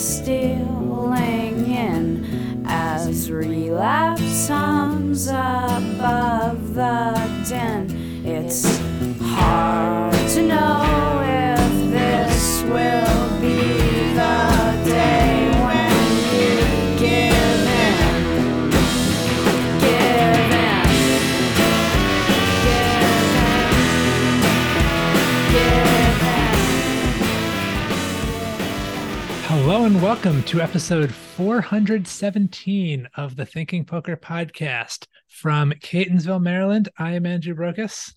stealing in as relapse hums above and welcome to episode 417 of the Thinking Poker podcast from Catonsville, Maryland. I am Andrew Brokos.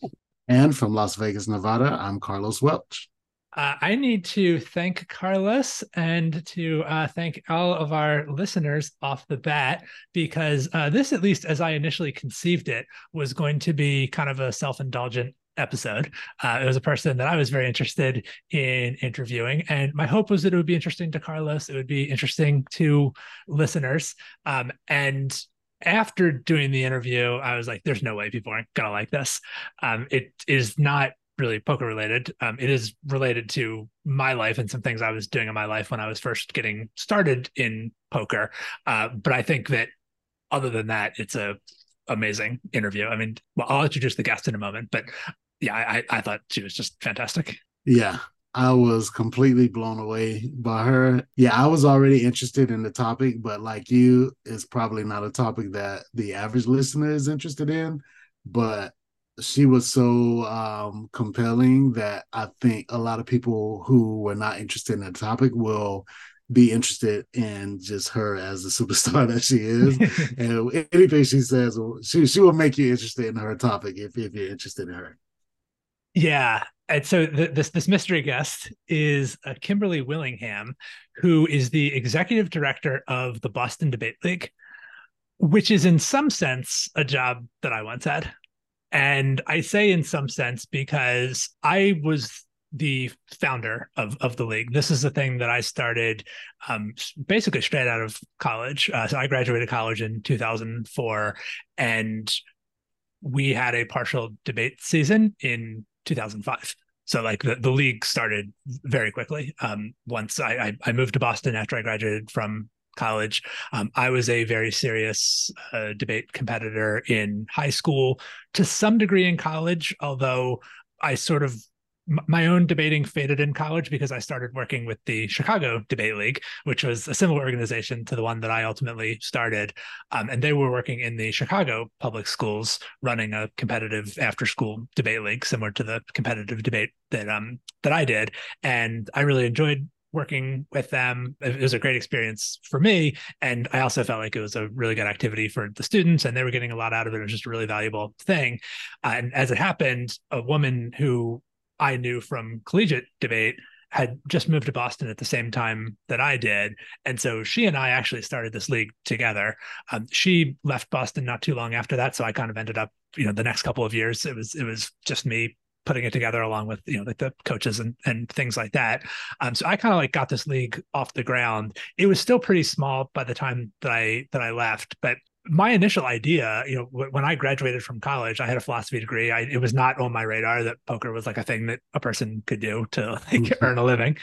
And from Las Vegas, Nevada, I'm Carlos Welch. Uh, I need to thank Carlos and to uh, thank all of our listeners off the bat because uh, this, at least as I initially conceived it, was going to be kind of a self indulgent episode. Uh, it was a person that I was very interested in interviewing, and my hope was that it would be interesting to Carlos. It would be interesting to listeners, um, and after doing the interview, I was like, "There's no way people aren't gonna like this." Um, it is not really poker related. Um, it is related to my life and some things I was doing in my life when I was first getting started in poker. Uh, but I think that other than that, it's a amazing interview. I mean, well, I'll introduce the guest in a moment, but yeah, I, I thought she was just fantastic. Yeah, I was completely blown away by her. Yeah, I was already interested in the topic, but like you, it's probably not a topic that the average listener is interested in. But she was so um, compelling that I think a lot of people who were not interested in the topic will be interested in just her as the superstar that she is. and anything she says, she she will make you interested in her topic if, if you're interested in her. Yeah. And so th- this this mystery guest is uh, Kimberly Willingham, who is the executive director of the Boston Debate League, which is in some sense a job that I once had. And I say in some sense because I was the founder of, of the league. This is the thing that I started um, basically straight out of college. Uh, so I graduated college in 2004, and we had a partial debate season in 2005. So like the, the league started very quickly. Um, once I, I, I moved to Boston after I graduated from college, um, I was a very serious uh, debate competitor in high school, to some degree in college. Although I sort of my own debating faded in college because I started working with the Chicago Debate League, which was a similar organization to the one that I ultimately started. Um, and they were working in the Chicago public schools, running a competitive after-school debate league, similar to the competitive debate that um, that I did. And I really enjoyed working with them. It was a great experience for me. And I also felt like it was a really good activity for the students and they were getting a lot out of it. It was just a really valuable thing. Uh, and as it happened, a woman who I knew from collegiate debate had just moved to Boston at the same time that I did. And so she and I actually started this league together. Um, she left Boston not too long after that. So I kind of ended up, you know, the next couple of years, it was, it was just me putting it together along with, you know, like the coaches and, and things like that. Um, so I kind of like got this league off the ground. It was still pretty small by the time that I, that I left, but my initial idea, you know, when I graduated from college, I had a philosophy degree. I, it was not on my radar that poker was like a thing that a person could do to like mm-hmm. earn a living,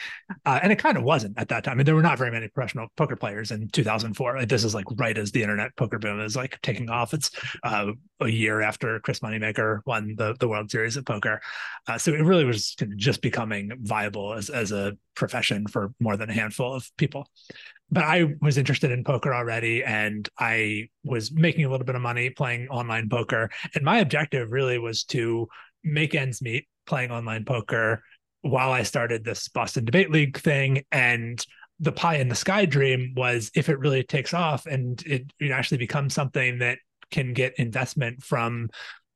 uh, and it kind of wasn't at that time. I mean, there were not very many professional poker players in 2004. Like, this is like right as the internet poker boom is like taking off. It's uh, a year after Chris Moneymaker won the the World Series of Poker, uh, so it really was just becoming viable as as a profession for more than a handful of people but I was interested in poker already and I was making a little bit of money playing online poker. And my objective really was to make ends meet playing online poker while I started this Boston Debate League thing. And the pie in the sky dream was if it really takes off and it, actually becomes something that can get investment from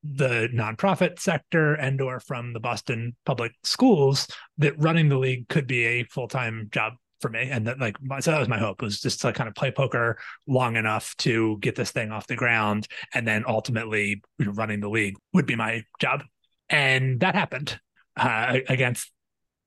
the nonprofit sector and or from the Boston public schools that running the league could be a full-time job for me. And that like so that was my hope was just to kind of play poker long enough to get this thing off the ground. And then ultimately running the league would be my job. And that happened uh, against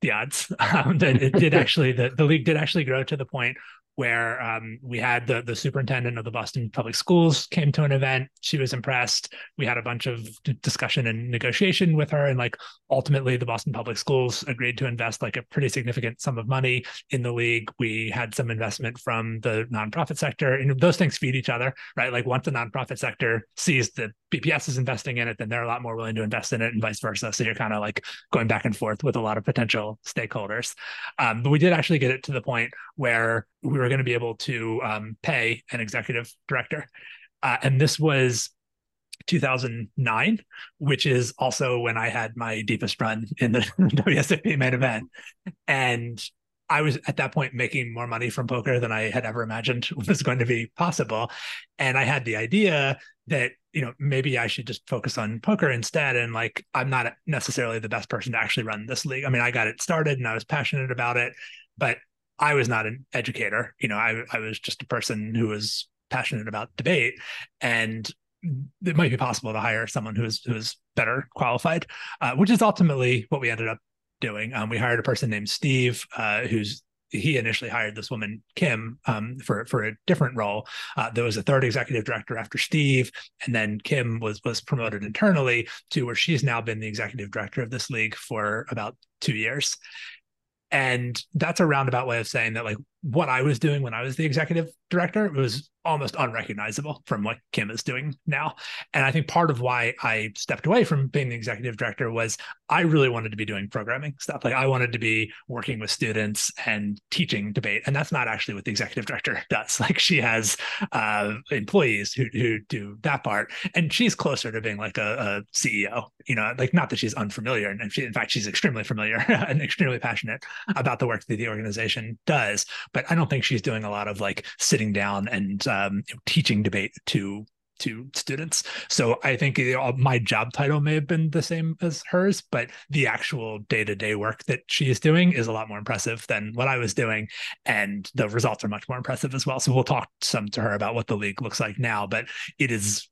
the odds. Um, that it did actually the, the league did actually grow to the point where um, we had the the superintendent of the Boston Public Schools came to an event. She was impressed. We had a bunch of discussion and negotiation with her, and like ultimately, the Boston Public Schools agreed to invest like a pretty significant sum of money in the league. We had some investment from the nonprofit sector, and those things feed each other, right? Like once the nonprofit sector sees that BPS is investing in it, then they're a lot more willing to invest in it, and vice versa. So you're kind of like going back and forth with a lot of potential stakeholders. Um, but we did actually get it to the point where we were going to be able to um, pay an executive director. Uh, and this was 2009, which is also when I had my deepest run in the WSOP main event. And I was at that point making more money from poker than I had ever imagined was going to be possible. And I had the idea that, you know, maybe I should just focus on poker instead. And like, I'm not necessarily the best person to actually run this league. I mean, I got it started and I was passionate about it, but I was not an educator. You know, I, I was just a person who was passionate about debate, and it might be possible to hire someone who is who is better qualified, uh, which is ultimately what we ended up doing. Um, we hired a person named Steve, uh, who's he initially hired this woman Kim um, for for a different role. Uh, there was a third executive director after Steve, and then Kim was was promoted internally to where she's now been the executive director of this league for about two years. And that's a roundabout way of saying that like what I was doing when I was the executive director was almost unrecognizable from what Kim is doing now. And I think part of why I stepped away from being the executive director was I really wanted to be doing programming stuff. Like I wanted to be working with students and teaching debate. And that's not actually what the executive director does. Like she has uh, employees who, who do that part. And she's closer to being like a, a CEO, you know, like not that she's unfamiliar. And she, in fact, she's extremely familiar and extremely passionate about the work that the organization does. But I don't think she's doing a lot of like sitting down and um, teaching debate to to students. So I think my job title may have been the same as hers, but the actual day to day work that she is doing is a lot more impressive than what I was doing. And the results are much more impressive as well. So we'll talk some to her about what the league looks like now, but it is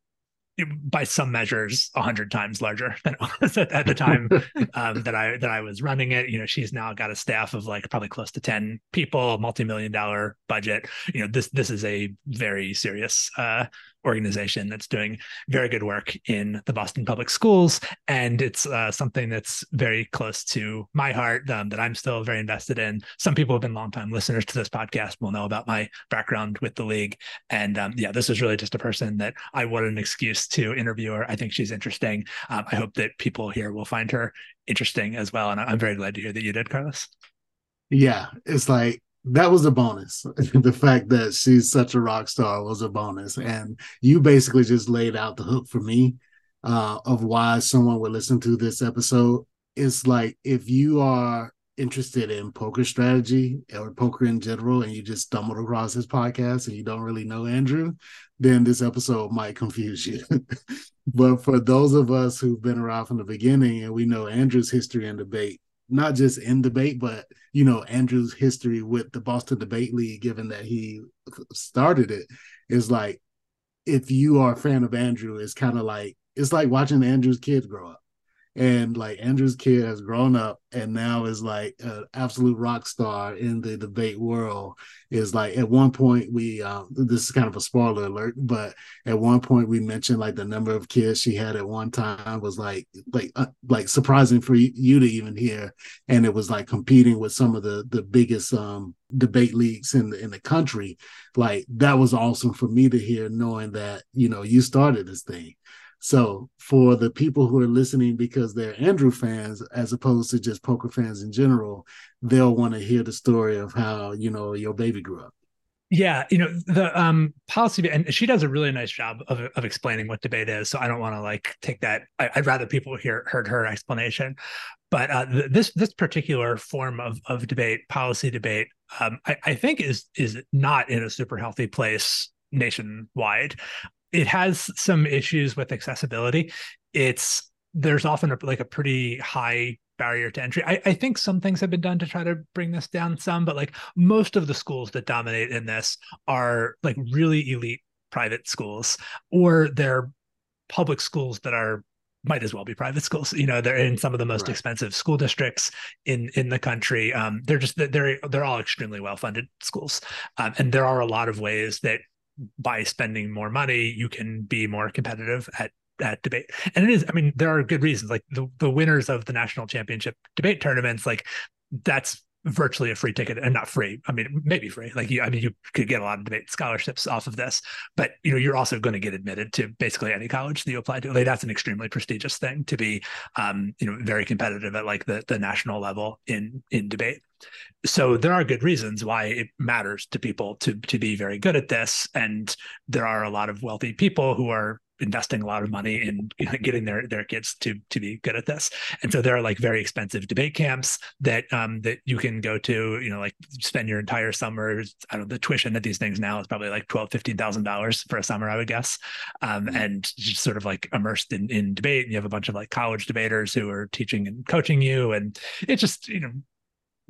by some measures a hundred times larger than it was at, at the time um, that I that I was running it. You know, she's now got a staff of like probably close to ten people, multi-million dollar budget. You know, this this is a very serious uh, organization that's doing very good work in the Boston Public Schools, and it's uh, something that's very close to my heart um, that I'm still very invested in. Some people have been longtime listeners to this podcast will know about my background with the league, and um, yeah, this is really just a person that I wanted an excuse to interview her. I think she's interesting. Um, I hope that people here will find her interesting as well, and I'm very glad to hear that you did, Carlos. Yeah, it's like that was a bonus. the fact that she's such a rock star was a bonus. And you basically just laid out the hook for me uh, of why someone would listen to this episode. It's like if you are interested in poker strategy or poker in general and you just stumbled across this podcast and you don't really know Andrew, then this episode might confuse you. but for those of us who've been around from the beginning and we know Andrew's history and debate, not just in debate, but you know Andrew's history with the Boston Debate League, given that he started it, is like if you are a fan of Andrew, it's kind of like it's like watching Andrew's kids grow up and like Andrew's kid has grown up and now is like an absolute rock star in the debate world. Is like at one point we um, this is kind of a spoiler alert, but at one point we mentioned like the number of kids she had at one time was like like uh, like surprising for you to even hear, and it was like competing with some of the the biggest um debate leagues in the in the country. Like that was awesome for me to hear, knowing that you know you started this thing so for the people who are listening because they're Andrew fans, as opposed to just poker fans in general, they'll want to hear the story of how you know your baby grew up. Yeah, you know the um policy, and she does a really nice job of of explaining what debate is. So I don't want to like take that. I, would rather people hear heard her explanation. But uh, th- this this particular form of of debate, policy debate, um, I, I think is is not in a super healthy place nationwide it has some issues with accessibility. It's there's often a, like a pretty high barrier to entry. I, I, think some things have been done to try to bring this down some, but like most of the schools that dominate in this are like really elite private schools, or they're public schools that are might as well be private schools. You know, they're in some of the most Right. expensive school districts in in the country. Um, they're just they're they're all extremely well funded schools, um, and there are a lot of ways that by spending more money you can be more competitive at at debate. And it is, I mean, there are good reasons. Like the the winners of the national championship debate tournaments, like that's virtually a free ticket and not free. I mean, maybe free. Like you, I mean, you could get a lot of debate scholarships off of this, but you know, you're also going to get admitted to basically any college that you apply to. Like that's an extremely prestigious thing to be, um, you know, very competitive at like the the national level in in debate. So there are good reasons why it matters to people to to be very good at this, and there are a lot of wealthy people who are investing a lot of money in getting their their kids to to be good at this. And so there are like very expensive debate camps that um that you can go to you know like spend your entire summer i don't know the tuition at these things now is probably like 12 15 thousand dollars for a summer i would guess. Um and just sort of like immersed in in debate. And you have a bunch of like college debaters who are teaching and coaching you. And it just you know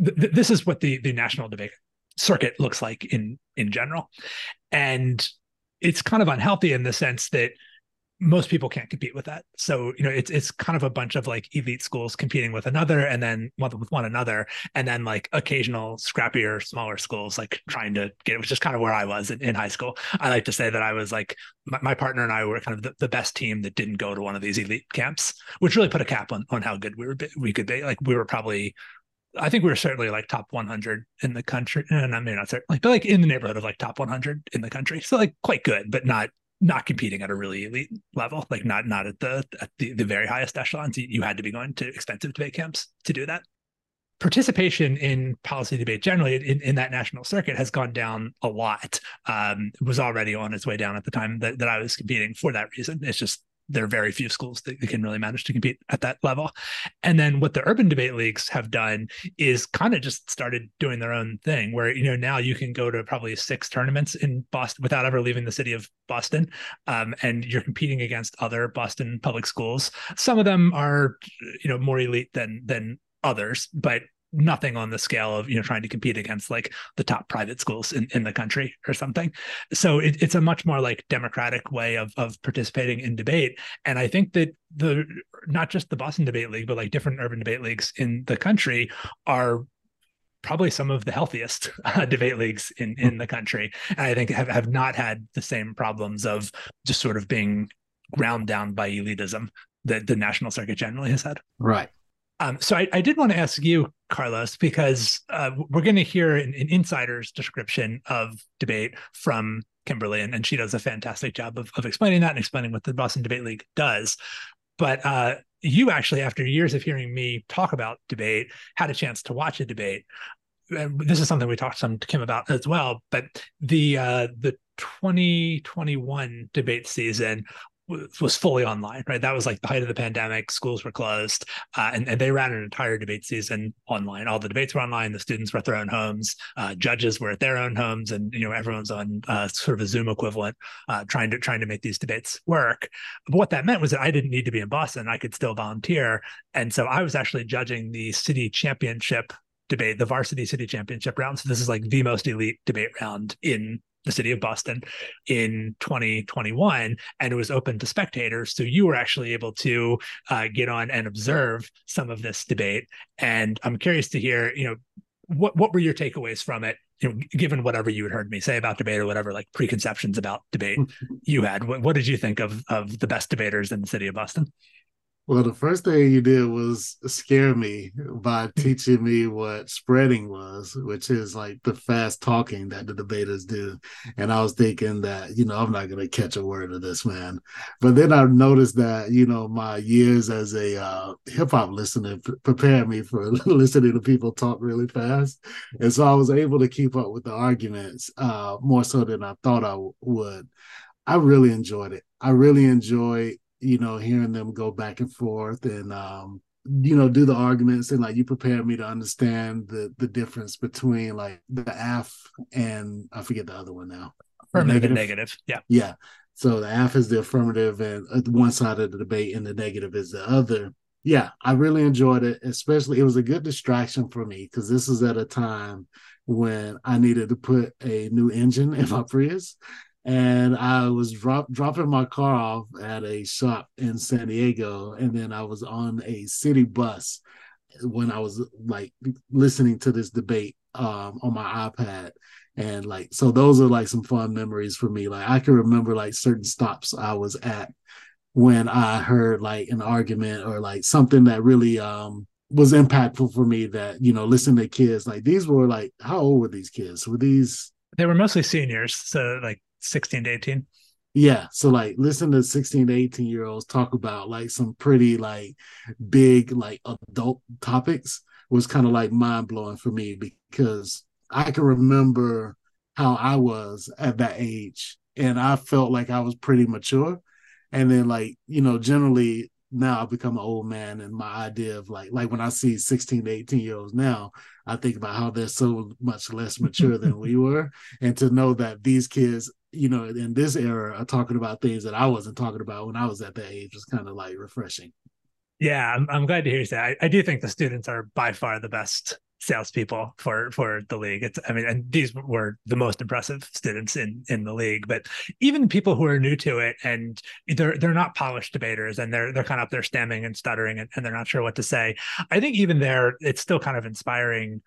th- th- this is what the the national debate circuit looks like in in general and it's kind of unhealthy in the sense that most people can't compete with that. So, you know, it's it's kind of a bunch of like elite schools competing with another and then with one another, and then like occasional scrappier, smaller schools like trying to get it, which is kind of where I was in, in high school. I like to say that I was like my, my partner and I were kind of the, the best team that didn't go to one of these elite camps, which really put a cap on on how good we were we could be. Like we were probably I think we were certainly like top 100 in the country, and I mean not certainly, but like in the neighborhood of like top 100 in the country. So like quite good, but not not competing at a really elite level, like not not at the at the, the very highest echelons. You, had to be going to expensive debate camps to do that. Participation in policy debate generally in, in that national circuit has gone down a lot. Um, was already on its way down at the time that, that I was competing for that reason. It's just there are very few schools that, can really manage to compete at that level. And then what the urban debate leagues have done is kind of just started doing their own thing where, you know, now you can go to probably six tournaments in Boston without ever leaving the city of Boston. Um, and you're competing against other Boston public schools. Some of them are, you know, more elite than than others, but nothing on the scale of you know trying to compete against like the top private schools in, in the country or something. So it, it's a much more like democratic way of of participating in debate. And i think that the not just the boston debate league but like different urban debate leagues in the country are probably some of the healthiest uh, debate leagues in in the country. And i think have, have not had the same problems of just sort of being ground down by elitism that the national circuit generally has had. Right. Um, so I, I, did want to ask you, Carlos, because uh, we're going to hear an, an, insider's description of debate from Kimberly, and, and she does a fantastic job of, of, explaining that and explaining what the Boston Debate League does. But uh, you actually, after years of hearing me talk about debate, had a chance to watch a debate. And this is something we talked some to Kim about as well. But the uh, the 2021 debate season was fully online, right? That was like the height of the pandemic. Schools were closed, uh, and, and they ran an entire debate season online. All the debates were online. The students were at their own homes. Uh, judges were at their own homes, and you know everyone's on uh, sort of a Zoom equivalent, uh, trying to trying to make these debates work. But what that meant was that I didn't need to be in Boston. I could still volunteer, and so I was actually judging the city championship debate, the varsity city championship round. So this is like the most elite debate round in the city of Boston in 2021, and it was open to spectators. So you were actually able to uh, get on and observe some of this debate. And I'm curious to hear, you know, what what were your takeaways from it? You know, given whatever you had heard me say about debate or whatever like preconceptions about debate you had, what, what did you think of of the best debaters in the city of Boston? Well, the first thing you did was scare me by teaching me what spreading was, which is like the fast talking that the debaters do. And I was thinking that, you know, I'm not going to catch a word of this, man. But then I noticed that, you know, my years as a uh, hip hop listener p- prepared me for listening to people talk really fast. And so I was able to keep up with the arguments uh, more so than I thought I w- would. I really enjoyed it. I really enjoyed you know, hearing them go back and forth and um, you know, do the arguments and like you prepared me to understand the the difference between like the AF and I forget the other one now. Affirmative and negative. Yeah. Yeah. So the AF is the affirmative and uh, one side of the debate and the negative is the other. Yeah, I really enjoyed it. Especially it was a good distraction for me because this is at a time when I needed to put a new engine in my Prius and I was drop, dropping my car off at a shop in San Diego, and then I was on a city bus when I was like listening to this debate um, on my iPad, and like so those are like some fun memories for me. Like I can remember like certain stops I was at when I heard like an argument or like something that really um was impactful for me that you know listening to kids like these were like how old were these kids were these they were mostly seniors so like 16 to 18 yeah so like listen to 16 to 18 year olds talk about like some pretty like big like adult topics was kind of like mind blowing for me because i can remember how i was at that age and i felt like i was pretty mature and then like you know generally now I've become an old man and my idea of like like when I see 16 to 18 year olds now, I think about how they're so much less mature than we were. And to know that these kids, you know, in this era are talking about things that I wasn't talking about when I was at that age was kind of like refreshing. Yeah, I'm, I'm glad to hear you say. I, I do think the students are by far the best salespeople for for the league. It's I mean, and these were the most impressive students in in the league. But even people who are new to it and they're they're not polished debaters and they're they're kind of up there stammering and stuttering and, and they're not sure what to say. I think even there, it's still kind of inspiring,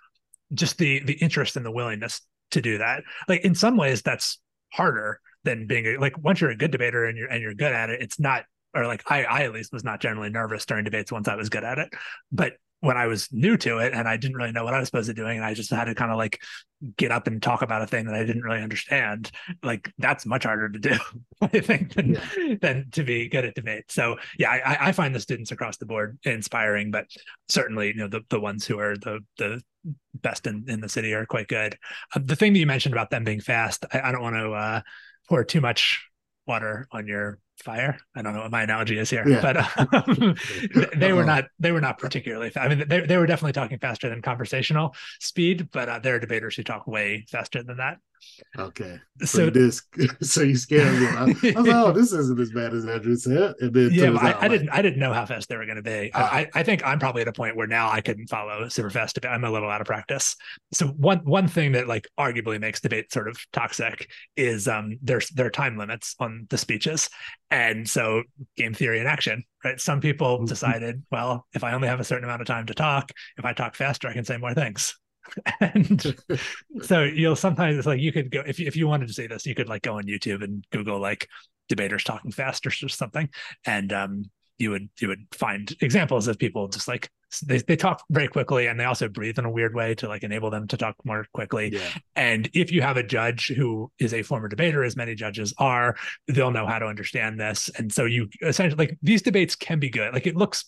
just the the interest and the willingness to do that. Like in some ways, that's harder than being a, like once you're a good debater and you're and you're good at it. It's not or like I, I at least was not generally nervous during debates once I was good at it. But when I was new to it and I didn't really know what I was supposed to be doing, and I just had to kind of like get up and talk about a thing that I didn't really understand. Like that's much harder to do, I think, than, yeah. than to be good at debate. So yeah, I, I find the students across the board inspiring, but certainly you know the the ones who are the the best in, in the city are quite good. Uh, the thing that you mentioned about them being fast, I, I don't want to uh, pour too much water on your fire. I don't know what my analogy is here, yeah. but um, they were not they were not particularly. Fast. I mean, they they were definitely talking faster than conversational speed, but uh, there are debaters who talk way faster than that. Okay. So this, so you scared me. I, I was like, oh, this isn't as bad as Andrew said. And then yeah, I, I like, didn't, I didn't know how fast they were going to be. Uh, I, I think I'm probably at a point where now I couldn't follow super fast debate. I'm a little out of practice. So one, one thing that like arguably makes debate sort of toxic is um there's there are time limits on the speeches, and so game theory in action. Right. Some people mm-hmm. decided, well, if I only have a certain amount of time to talk, if I talk faster, I can say more things and so you'll sometimes it's like you could go if you, if you wanted to say this, you could like go on YouTube and Google like debaters talking faster or something, and um, you would you would find examples of people just like they, they talk very quickly and they also breathe in a weird way to like enable them to talk more quickly. Yeah. and if you have a judge who is a former debater as many judges are they'll know how to understand this. And so you essentially like these debates can be good. Like it looks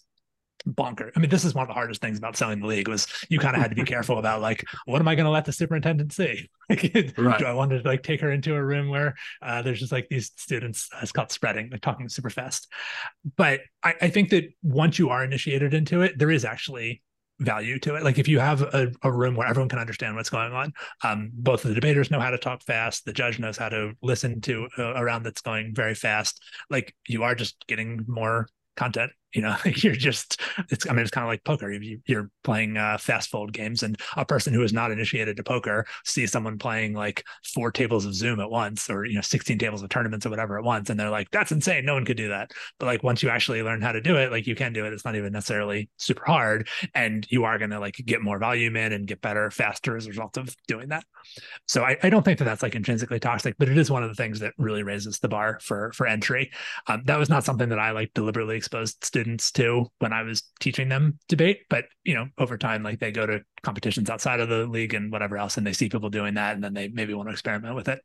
bonker. I mean, this is one of the hardest things about selling the league was you kind of had to be careful about like, what am I going to let the superintendent see? right. Do I want to like take her into a room where uh, there's just like these students? Uh, it's called spreading, like talking super fast. But I, I think that once you are initiated into it, there is actually value to it. Like if you have a, a room where everyone can understand what's going on, um, both the debaters know how to talk fast, the judge knows how to listen to uh, a round that's going very fast. Like you are just getting more content you know you're just it's i mean it's kind of like poker. You, are playing uh, fast fold games and a person who is not initiated to poker sees someone playing like four tables of zoom at once or you know 16 tables of tournaments or whatever at once and they're like that's insane. No one could do that. But like once you actually learn how to do it like you can do it. It's not even necessarily super hard and you are going to like get more volume in and get better faster as a result of doing that. So I, I don't think that that's like intrinsically toxic but it is one of the things that really raises the bar for for entry. Um, that was not something that i like deliberately exposed students students too when I was teaching them debate. But you know, over time, like they go to competitions outside of the league and whatever else, and they see people doing that, and then they maybe want to experiment with it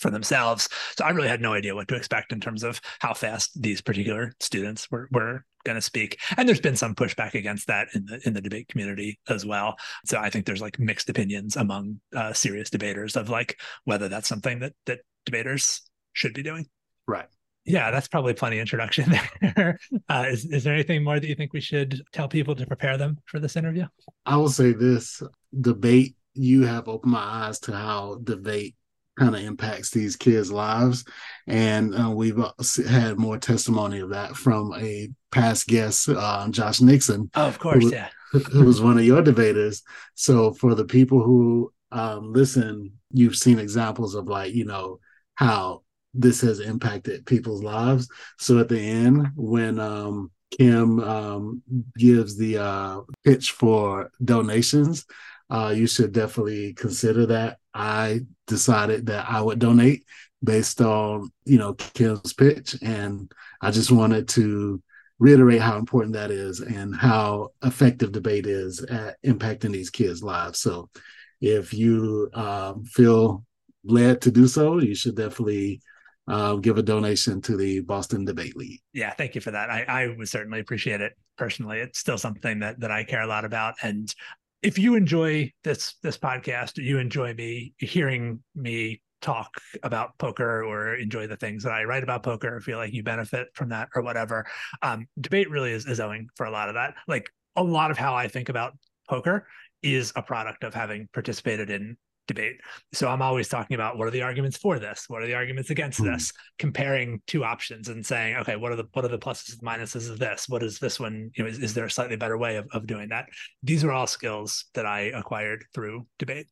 for themselves. So I really had no idea what to expect in terms of how fast these particular students were were going to speak. And there's been some pushback against that in the in the debate community as well. So I think there's like mixed opinions among uh, serious debaters of like whether that's something that that debaters should be doing. Right yeah, that's probably plenty introduction there. Uh, is, is there anything more that you think we should tell people to prepare them for this interview? I will say this debate, you have opened my eyes to how debate kind of impacts these kids' lives. And uh, we've uh, had more testimony of that from a past guest, uh, Josh Nixon. Oh, of course, who, yeah. who was one of your debaters. So for the people who um, listen, you've seen examples of like, you know, how this has impacted people's lives. So at the end, when um, Kim um, gives the uh, pitch for donations, uh, you should definitely consider that. I decided that I would donate based on you know Kim's pitch, and I just wanted to reiterate how important that is and how effective debate is at impacting these kids' lives. So, if you um, feel led to do so, you should definitely uh, give a donation to the Boston Debate League. Yeah, thank you for that. I, I would certainly appreciate it personally. It's still something that that I care a lot about, and if you enjoy this this podcast, you enjoy me hearing me talk about poker or enjoy the things that I write about poker or feel like you benefit from that or whatever. Um, debate really is, is owing for a lot of that. Like a lot of how I think about poker is a product of having participated in debate. So I'm always talking about what are the arguments for this? What are the arguments against mm. this? Comparing two options and saying, okay, what are the what are the pluses and minuses of this? What is this one? You know, is, is there a slightly better way of, of doing that? These are all skills that I acquired through debate.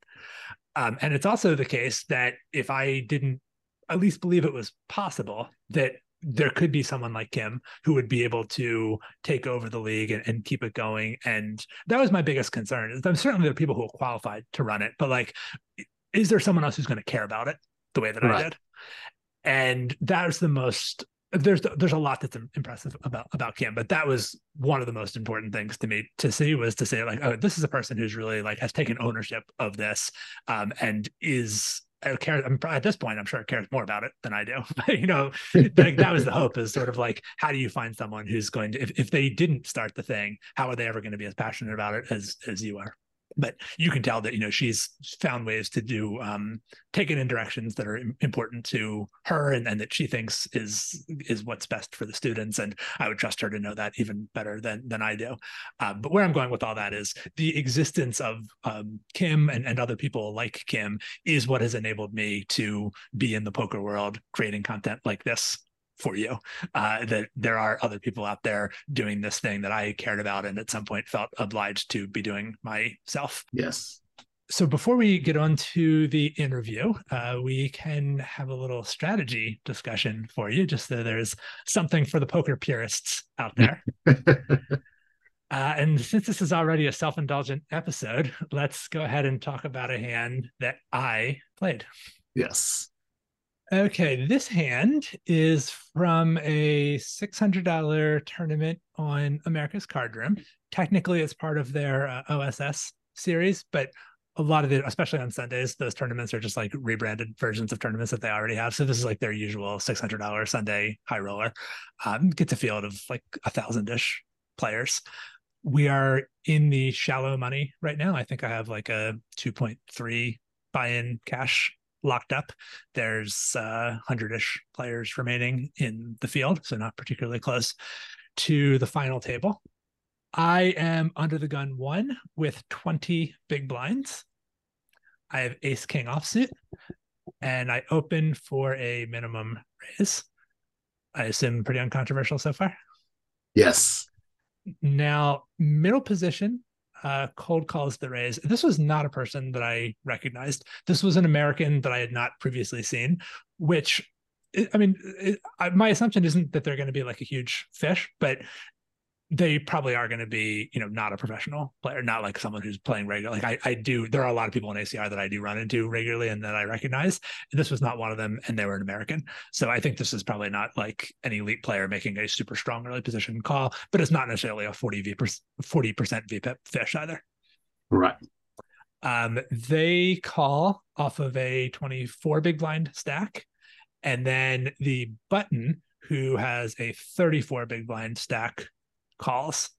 Um, and it's also the case that if I didn't at least believe it was possible that there could be someone like Kim who would be able to take over the league and, and, keep it going. And that was my biggest concern. I'm certainly there are people who are qualified to run it, but like, is there someone else who's going to care about it the way that right. I did? And that was the most. There's there's a lot that's impressive about about Kim, but that was one of the most important things to me to see was to say like, oh, this is a person who's really like has taken ownership of this, um, and is cares I'm, at this point i'm sure it cares more about it than i do you know like, that was the hope is sort of like how do you find someone who's going to if, if they didn't start the thing how are they ever going to be as passionate about it as as you are but you can tell that you know she's found ways to do um, take it in directions that are important to her and, and that she thinks is is what's best for the students and i would trust her to know that even better than than i do. Um, but where i'm going with all that is the existence of um, kim and, and other people like kim is what has enabled me to be in the poker world creating content like this for you uh, that there are other people out there doing this thing that I cared about and at some point felt obliged to be doing myself. Yes. So before we get on to the interview, uh, we can have a little strategy discussion for you, just so there's something for the poker purists out there. uh, and since this is already a self-indulgent episode, let's go ahead and talk about a hand that I played. Yes. Okay, this hand is from a $600 tournament on America's Card Room. Technically, it's part of their uh, OSS series, but a lot of it, especially on Sundays, those tournaments are just like rebranded versions of tournaments that they already have. So this is like their usual $600 Sunday high roller. Um, gets a field of like a thousand ish players. We are in the shallow money right now. I think I have like a 2.3 buy in cash locked up. There's uh, 100-ish players remaining in the field, so not particularly close to the final table. I am under the gun one with 20 big blinds. I have ace king offsuit, and I open for a minimum raise. I assume pretty uncontroversial so far. Yes. Now, middle position, uh, cold calls the raise. This was not a person that I recognized. This was an American that I had not previously seen, which I mean, it, I, my assumption isn't that they're going to be like a huge fish, but they probably are going to be, you know, not a professional player, not like someone who's playing regular. Like I, I do, there are a lot of people in ACR that I do run into regularly and that I recognize. This was not one of them, and they were an American. So I think this is probably not like an elite player making a super strong early position call, but it's not necessarily a 40 V 40% VPIP fish either. Right. Um, they call off of a 24 big blind stack. And then the button who has a 34 big blind stack calls.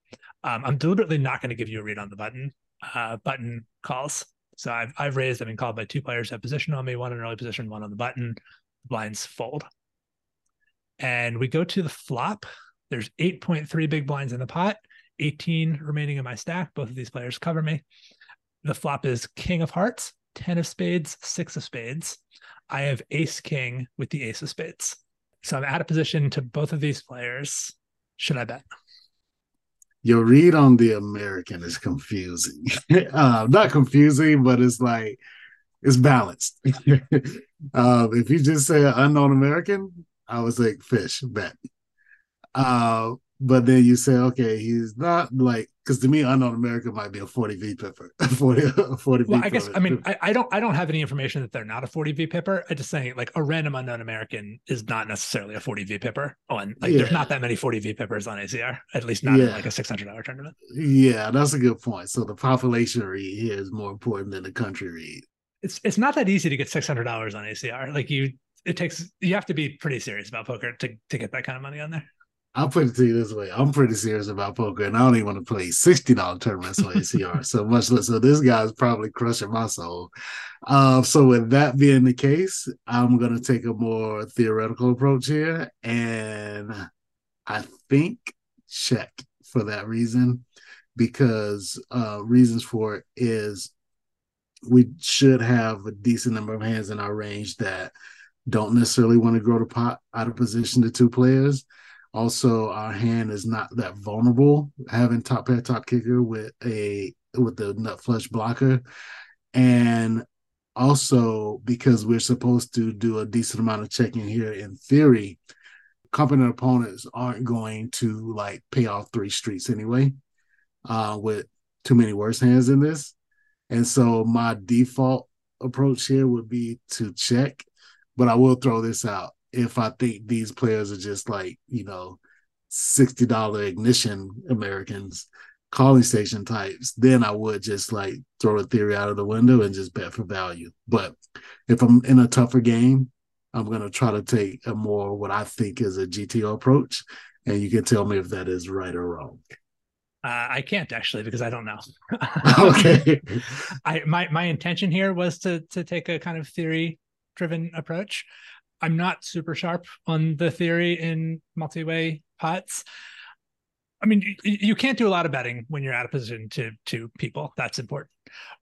Um, I'm deliberately not going to give you a read on the button uh, button calls. So I've I've raised. I've been called by two players have position on me, one in early position, one on the button. Blinds fold, and we go to the flop. There's 8.3 big blinds in the pot, 18 remaining in my stack. Both of these players cover me. The flop is King of Hearts, 10 of Spades, six of Spades. I have Ace King with the Ace of Spades. So I'm out of position to both of these players. Should I bet? Your read on the American is confusing. uh, not confusing, but it's like it's balanced. uh, if you just say unknown American, I would say fish bet. Uh, but then you say, okay, he's not like because to me, unknown American might be a 40 V pipper. 40, 40 well, I guess I mean I, I, don't I don't have any information that they're not a 40 V pipper. I just saying like a random unknown American is not necessarily a 40 V pipper on like yeah. there's not that many 40 V pippers on ACR, at least not yeah. in like a six hundred dollar tournament. Yeah, that's a good point. So the population read here is more important than the country read. It's it's not that easy to get six hundred dollars on ACR. Like you it takes you have to be pretty serious about poker to to get that kind of money on there. I'll put it to you this way: I'm pretty serious about poker, and I don't even want to play sixty dollar tournaments on ACR. so much less. So this guy's probably crushing my soul. Uh, so with that being the case, I'm going to take a more theoretical approach here, and I think check for that reason, because uh, reasons for it is we should have a decent number of hands in our range that don't necessarily want to grow the pot out of position to two players also, our hand is not that vulnerable having top pair top kicker with a with the nut flush blocker, and also because we're supposed to do a decent amount of checking here in theory, competent opponents aren't going to like pay off three streets anyway, uh, with too many worse hands in this. And so my default approach here would be to check, but I will throw this out if I think these players are just like, you know, $60 ignition Americans, calling station types, then I would just like throw the theory out of the window and just bet for value. But if I'm in a tougher game, I'm going to try to take a more what I think is a GTO approach. And you can tell me if that is right or wrong. Uh, I can't actually because I don't know. okay. I my my intention here was to to take a kind of theory driven approach. I'm not super sharp on the theory in multi-way pots. I mean, you, you, can't do a lot of betting when you're out of position to to people. That's important.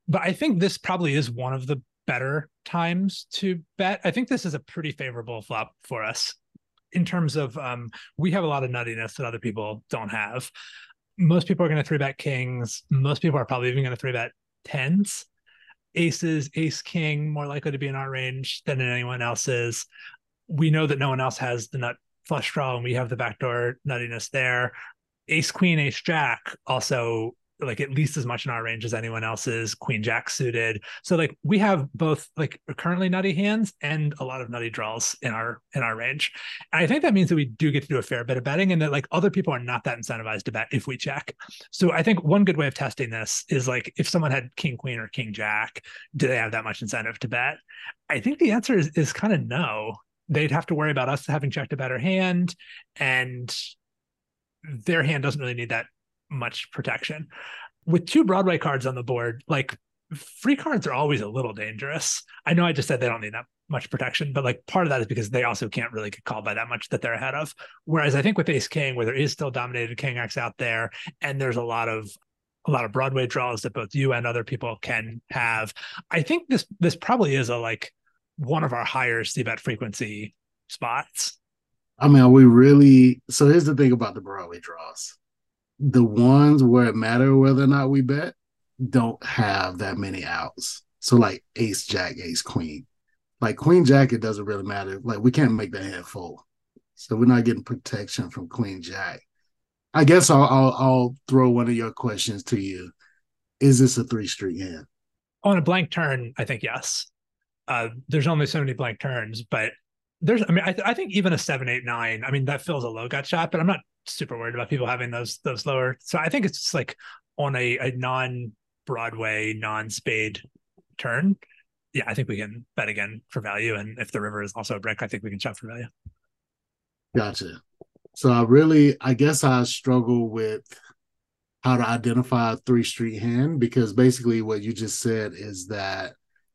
But I think this probably is one of the better times to bet. I think this is a pretty favorable flop for us in terms of um, we have a lot of nuttiness that other people don't have. Most people are going to three bet kings. Most people are probably even going to three bet tens aces, ace king, more likely to be in our range than anyone else's. We know that no one else has the nut flush draw, and we have the backdoor nuttiness there. Ace queen, ace jack also like at least as much in our range as anyone else's queen jack suited. So like we have both like currently nutty hands and a lot of nutty draws in our in our range. And i think that means that we do get to do a fair bit of betting and that like other people are not that incentivized to bet if we check. So i think one good way of testing this is like if someone had king queen or king jack do they have that much incentive to bet? I think the answer is, is kind of no. They'd have to worry about us having checked a better hand and their hand doesn't really need that much protection. With two Broadway cards on the board, like free cards are always a little dangerous. I know I just said they don't need that much protection, but like part of that is because they also can't really get called by that much that they're ahead of. Whereas I think with Ace King, where there is still dominated King X out there, and there's a lot of a lot of Broadway draws that both you and other people can have. I think this this probably is a like one of our higher C bet frequency spots. I mean, are we really? So here's the thing about the Broadway draws the ones where it matter whether or not we bet don't have that many outs. So like ace jack, ace queen. Like queen jack, it doesn't really matter. Like we can't make the hand full. So we're not getting protection from queen jack. I guess I'll, I'll, I'll throw one of your questions to you. Is this a three street hand? On a blank turn, I think yes. Uh, there's only so many blank turns, but there's I mean I, th- I think even a seven eight nine. I mean that feels a low gut shot, but I'm not super worried about people having those those lower. So I think it's just like on a, a non Broadway, non spade turn. Yeah, I think we can bet again for value. And if the river is also a brick, I think we can shop for value. Gotcha. So I really, I guess I struggle with how to identify a three street hand because basically what you just said is that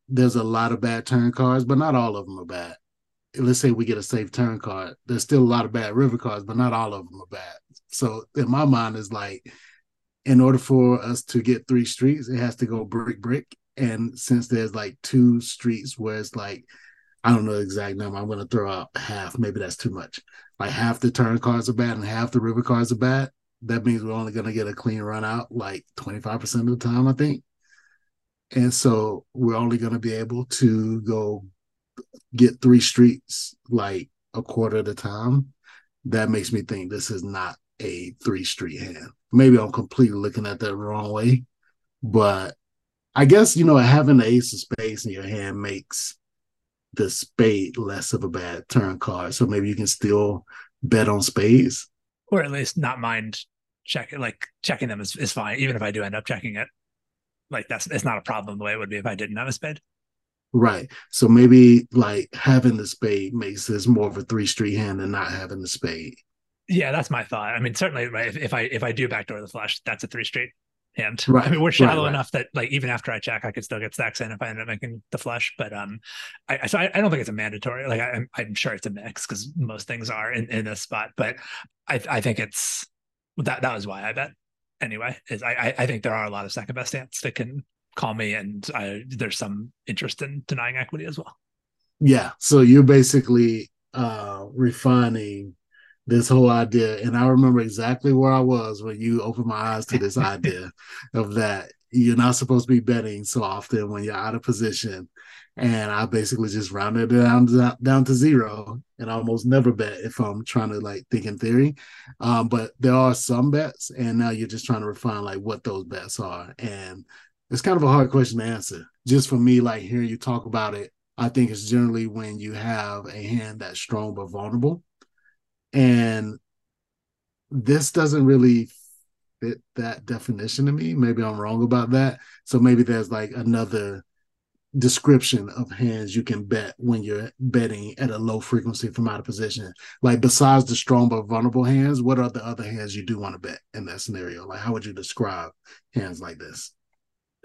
there's a lot of bad turn cards, but not all of them are bad let's say we get a safe turn card, there's still a lot of bad river cards, but not all of them are bad. So in my mind, is like, in order for us to get three streets, it has to go brick brick. And since there's like two streets where it's like, I don't know the exact number, I'm gonna throw out half. Maybe that's too much. Like half the turn cards are bad and half the river cards are bad. That means we're only gonna get a clean run out like 25% of the time, I think. And so we're only going to be able to go get three streets like a quarter at a time. That makes me think this is not a three street hand. Maybe I'm completely looking at that the wrong way, but I guess you know having the ace of spades in your hand makes the spade less of a bad turn card. So maybe you can still bet on spades, or at least not mind checking. Like checking them is, is fine, even if I do end up checking it. Like that's it's not a problem the way it would be if I didn't have a spade. Right. So maybe like having the spade makes this more of a three street hand than not having the spade. Yeah, that's my thought. I mean, certainly, right. If, if I if I do backdoor the flush, that's a three street hand. Right. I mean, we're shallow right, right. enough that like even after I check, I could still get stacks in if I end up making the flush. But um, I so I, I don't think it's a mandatory. Like I, I'm I'm sure it's a mix because most things are in in this spot. But I I think it's that that was why I bet anyway. Is I I, I think there are a lot of second best hands that can call me, and I, there's some interest in denying equity as well. Yeah. So you're basically uh refining this whole idea. And I remember exactly where I was when you opened my eyes to this idea of that you're not supposed to be betting so often when you're out of position. And I basically just rounded it down to, down to zero and I almost never bet if I'm trying to like think in theory. Um, but there are some bets, and now you're just trying to refine like what those bets are. And it's kind of a hard question to answer. Just for me, like hearing you talk about it, I think it's generally when you have a hand that's strong but vulnerable. And this doesn't really fit that definition to me. Maybe I'm wrong about that. So maybe there's like another description of hands you can bet when you're betting at a low frequency from out of position. Like besides the strong but vulnerable hands, what are the other hands you do want to bet in that scenario? Like how would you describe hands like this?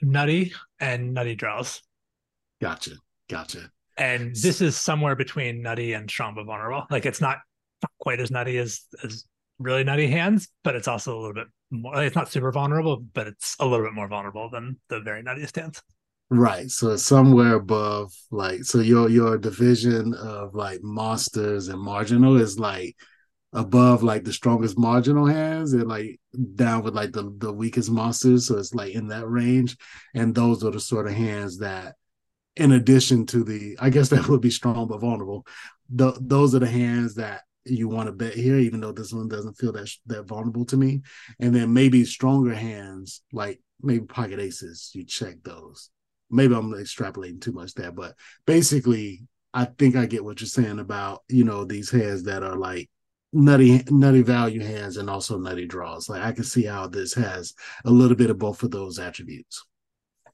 Nutty and nutty draws. Gotcha. Gotcha. And this is somewhere between nutty and but vulnerable. Like it's not, not quite as nutty as as really nutty hands, but it's also a little bit more. It's not super vulnerable, but it's a little bit more vulnerable than the very nuttiest hands. Right. So it's somewhere above like so your your division of like monsters and marginal is like above like the strongest marginal hands and like down with like the, the weakest monsters. So it's like in that range. And those are the sort of hands that in addition to the I guess that would be strong but vulnerable. The, those are the hands that you want to bet here, even though this one doesn't feel that that vulnerable to me. And then maybe stronger hands, like maybe pocket aces, you check those. Maybe I'm extrapolating too much there, but basically, I think I get what you're saying about you know these hands that are like nutty nutty value hands and also nutty draws. Like I can see how this has a little bit of both of those attributes.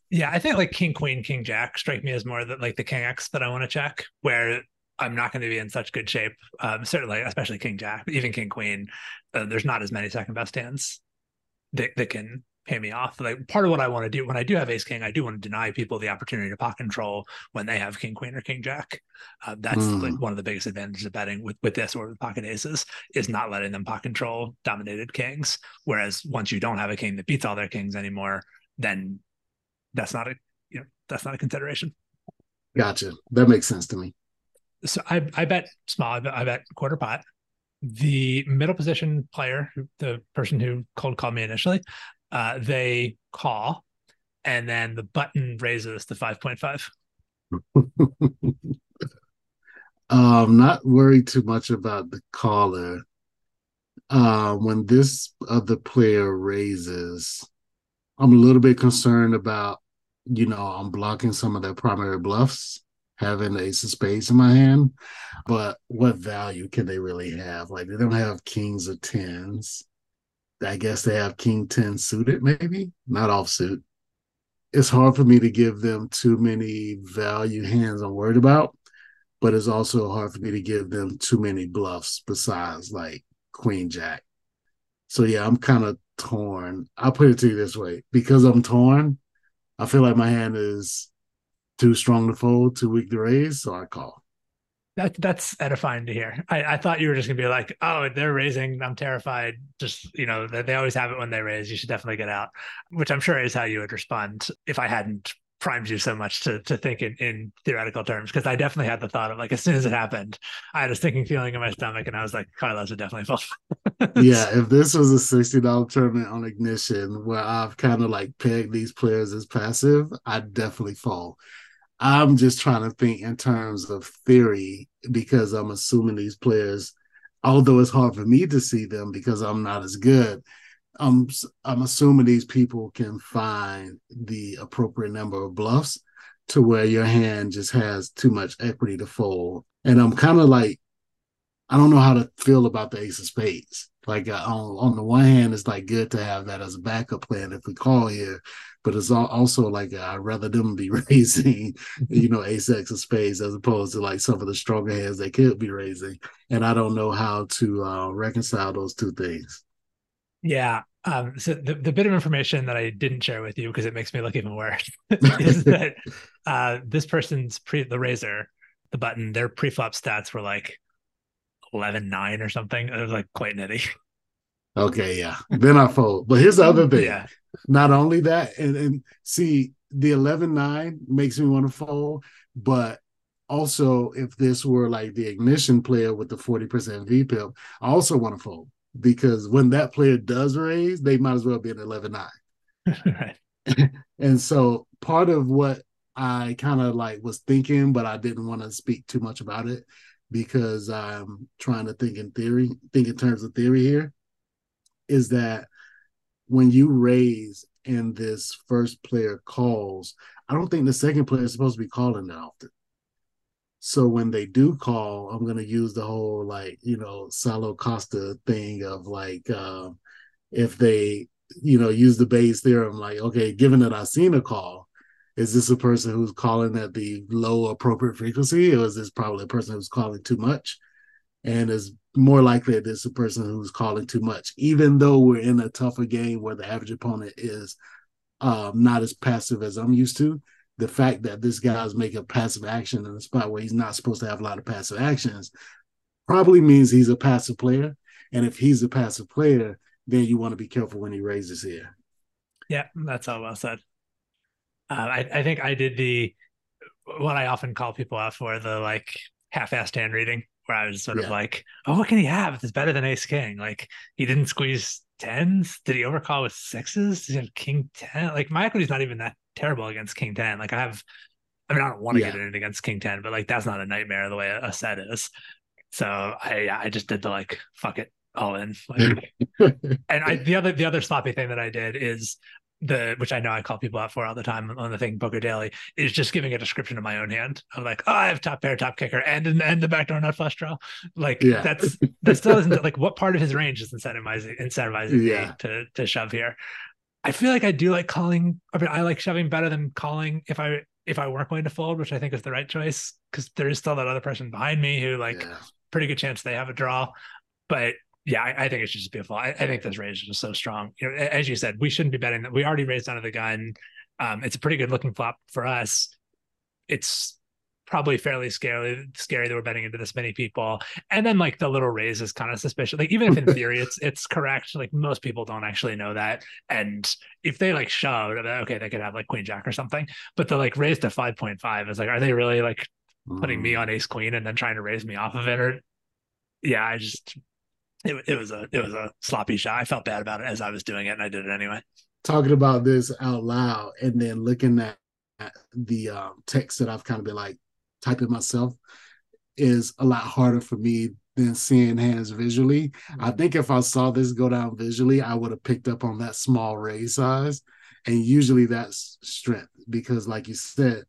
Yeah, I think like King Queen, King Jack strike me as more that like the King X that I want to check, where I'm not going to be in such good shape. Um, certainly, especially King Jack, even King Queen. Uh, there's not as many second best hands that, that can pay me off. Like part of what I want to do when I do have Ace King, I do want to deny people the opportunity to pot control when they have King Queen or King Jack. Uh, that's mm. like one of the biggest advantages of betting with with this or with pocket aces is not letting them pot control dominated kings. Whereas once you don't have a king that beats all their kings anymore, then that's not a you know that's not a consideration. Gotcha. That makes sense to me so I, I bet small. I bet, I bet quarter pot. The middle position player, the person who cold called me initially, uh, they call, and then the button raises to five point five. um, not worried too much about the caller. Uh, when this other player raises, I'm a little bit concerned about, you know, I'm blocking some of their primary bluffs having ace of spades in my hand, but what value can they really have? Like they don't have kings or tens. I guess they have king 10 suited, maybe not offsuit. It's hard for me to give them too many value hands I'm worried about, but it's also hard for me to give them too many bluffs besides like queen jack. So yeah, I'm kind of torn. I'll put it to you this way because I'm torn, I feel like my hand is too strong to fold, too weak to raise, so I call. That that's edifying to hear. I, I thought you were just gonna be like, oh, they're raising. I'm terrified. Just you know, they, they always have it when they raise. You should definitely get out, which I'm sure is how you would respond if I hadn't primed you so much to to think in, in theoretical terms because I definitely had the thought of like as soon as it happened, I had a sinking feeling in my stomach and I was like, Carlos would definitely fall. yeah, if this was a sixty dollar tournament on ignition where I've kind of like pegged these players as passive, I'd definitely fall. I'm just trying to think in terms of theory because I'm assuming these players, although it's hard for me to see them because I'm not as good, I'm I'm assuming these people can find the appropriate number of bluffs to where your hand just has too much equity to fold. And I'm kind of like, I don't know how to feel about the ace of spades. Like uh, on on the one hand, it's like good to have that as a backup plan if we call here, but it's also like uh, I'd rather them be raising, you know, ace x of spades as opposed to like some of the stronger hands they could be raising. And I don't know how to uh, reconcile those two things. Yeah. Um, so the, the bit of information that I didn't share with you because it makes me look even worse is that uh, this person's pre the raiser, the button, their pre-flop stats were like 11 9 or something. It was like quite nitty. Okay, yeah. Then I fold. But here's the other thing. Yeah. Not only that, and, and see, the 11 9 makes me want to fold, but also if this were like the ignition player with the 40% VPIP, I also want to fold because when that player does raise, they might as well be an 11 9. right. and so part of what I kind of like was thinking, but I didn't want to speak too much about it because I'm trying to think in theory, think in terms of theory here, is that when you raise and this first player calls, I don't think the second player is supposed to be calling that often. So when they do call, I'm gonna use the whole like you know Salo Costa thing of like uh, if they you know use the Bayes theorem, like okay, given that I've seen a call, is this a person who's calling at the low appropriate frequency, or is this probably a person who's calling too much? And is more likely that it's a person who's calling too much, even though we're in a tougher game where the average opponent is um, not as passive as I'm used to the fact that this guy's making passive action in a spot where he's not supposed to have a lot of passive actions probably means he's a passive player. And if he's a passive player, then you want to be careful when he raises here. Yeah, that's all well said. Uh, I, I think I did the what I often call people out for the like half-assed hand reading, where I was sort yeah. of like, "Oh, what can he have? It's better than Ace King." Like he didn't squeeze tens. Did he overcall with sixes? Did he have King ten? Like my equity's not even that terrible against King 10. Like I have, I mean, I don't want to yeah. get in against King 10, but like that's not a nightmare the way a, a set is. So I I just did the like fuck it all in. Like, and I the other the other sloppy thing that I did is the which I know I call people out for all the time on the Thinking Poker Daily is just giving a description of my own hand. I'm like, oh, I have top pair, top kicker, and and the backdoor nut flush draw. Like yeah. that's that still isn't like what part of his range is incentivizing incentivizing yeah. me to to shove here. I feel like I do like calling. I mean, I like shoving better than calling if I if I weren't going to fold, which I think is the right choice because there is still that other person behind me who like yeah. pretty good chance they have a draw. But yeah, I, I think it's just be beautiful. I, I, think this raise is just so strong. You know, as you said, we shouldn't be betting that. We already raised under the gun. Um, it's a pretty good looking flop for us. It's probably fairly scary scary that we're betting into this many people and then like the little raise is kind of suspicious like even if in theory it's it's correct like most people don't actually know that and if they like shove okay they could have like queen jack or something but the like raise to 5.5 is like are they really like putting me on ace queen and then trying to raise me off of it or yeah i just it, it was a it was a sloppy shot i felt bad about it as i was doing it and i did it anyway talking about this out loud and then looking at the um, text that I've kind of been like, typing myself is a lot harder for me than seeing hands visually. Mm-hmm. I think if I saw this go down visually, I would have picked up on that small raise size. And usually that's strength because, like you said,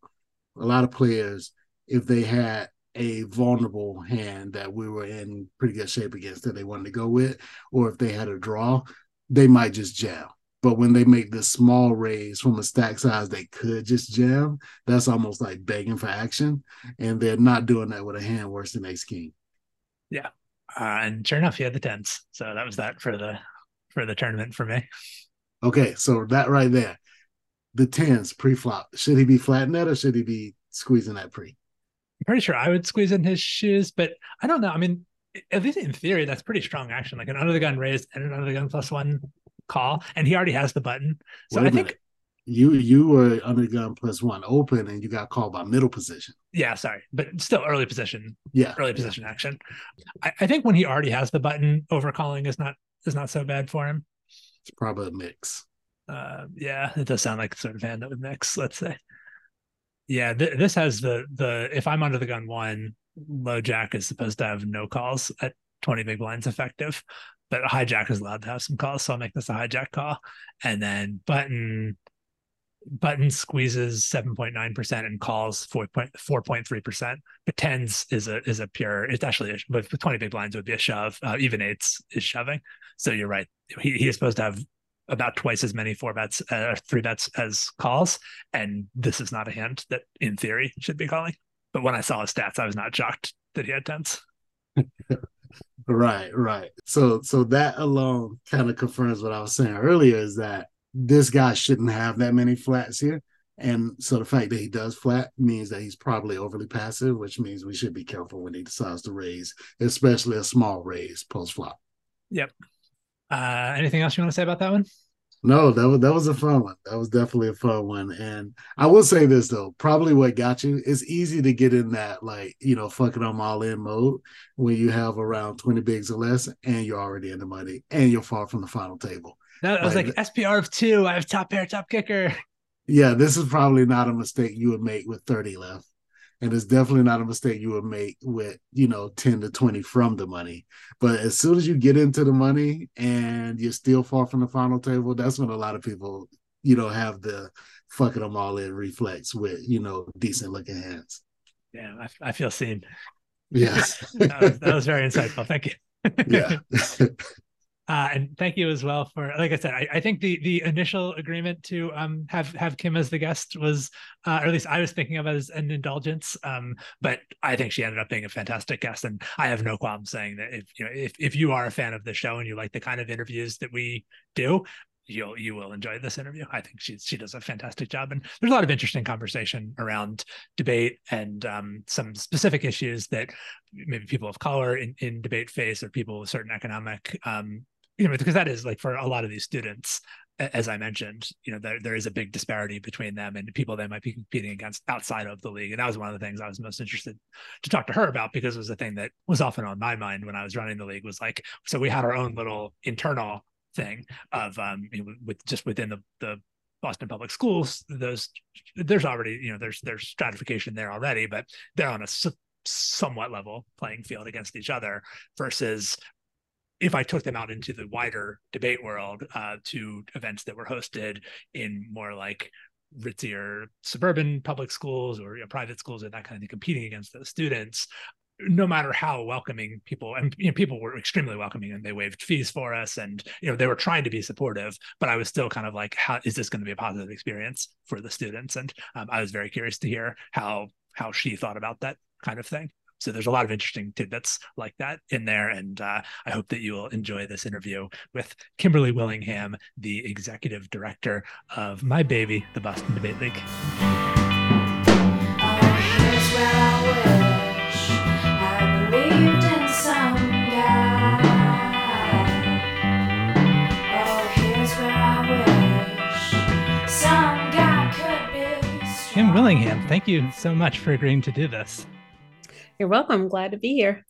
a lot of players, if they had a vulnerable hand that we were in pretty good shape against that they wanted to go with, or if they had a draw, they might just jam. But when they make this small raise from a stack size they could just jam, that's almost like begging for action. And they're not doing that with a hand worse than ace king. Yeah. Uh, and sure enough, he had the tens. So that was that for the for the tournament for me. Okay, so that right there, the tens pre-flop. Should he be flattening that or should he be squeezing that pre? I'm pretty sure I would squeeze in his shoes, but I don't know. I mean, at least in theory, that's pretty strong action. Like an under the gun raised and an under the gun plus one call, and he already has the button. So I think You you were under the gun plus one open, and you got called by middle position. Yeah, sorry, but still early position. Yeah, early position action. I, I think when he already has the button, overcalling is not is not so bad for him. It's probably a mix. Uh, yeah, it does sound like the sort of hand that would mix. Let's say. Yeah, th- this has the the if I'm under the gun one, low jack is supposed to have no calls at 20 big blinds effective, but hijack is allowed to have some calls, so I'll make this a hijack call, and then button button squeezes 7.9% and calls 4.3%. But tens is a is a pure, it's actually, a, with 20 big blinds, would be a shove. Uh, even eights is shoving. So you're right. He, he is supposed to have about twice as many four bets, uh, three bets as calls. And this is not a hand that, in theory, should be calling. But when I saw his stats, I was not shocked that he had tens. right, right. So, so that alone kind of confirms what I was saying earlier: is that this guy shouldn't have that many flats here. And so the fact that he does flat means that he's probably overly passive, which means we should be careful when he decides to raise, especially a small raise post flop. Yep. Uh, anything else you want to say about that one? No, that was that was a fun one. That was definitely a fun one. And I will say this though, probably what got you, it's easy to get in that like, you know, fucking I'm all in mode when you have around 20 bigs or less and you're already in the money and you're far from the final table. That was like, like SPR of two. I have top pair, top kicker. Yeah, this is probably not a mistake you would make with 30 left. And it's definitely not a mistake you would make with, you know, 10 to 20 from the money. But as soon as you get into the money and you're still far from the final table, that's when a lot of people, you know, have the fucking them all in reflex with, you know, decent looking hands. Yeah, I, I feel seen. Yes. that, was, that was very insightful. Thank you. yeah. Uh, and thank you as well for, like I said, I, I, think the the initial agreement to um, have have Kim as the guest was, uh, or at least I was thinking of as an indulgence. Um, but I think she ended up being a fantastic guest, and I have no problem saying that if you know if if you are a fan of the show and you like the kind of interviews that we do, you'll you will enjoy this interview. I think she she does a fantastic job, and there's a lot of interesting conversation around debate and um, some specific issues that maybe people of color in, in debate face or people with certain economic um, you know because that is like for a lot of these students as i mentioned you know there, there is a big disparity between them and people they might be competing against outside of the league. And that was one of the things i was most interested to talk to her about because it was a thing that was often on my mind when i was running the league was like so we had our own little internal thing of um you know, with just within the the Boston public schools those there's already you know there's there's stratification there already but they're on a somewhat level playing field against each other versus if I took them out into the wider debate world uh, to events that were hosted in more like ritzier suburban public schools or you know, private schools and that kind of thing, competing against those students, no matter how welcoming people and you know, people were extremely welcoming and they waived fees for us and you know they were trying to be supportive but i was still kind of like how is this going to be a positive experience for the students? And um, i was very curious to hear how how she thought about that kind of thing so there's a lot of interesting tidbits like that in there. And uh, I hope that you will enjoy this interview with Kimberly Willingham, the executive director of My Baby, the Boston Debate League. Kim Willingham, thank you so much for agreeing to do this. You're welcome. Glad to be here.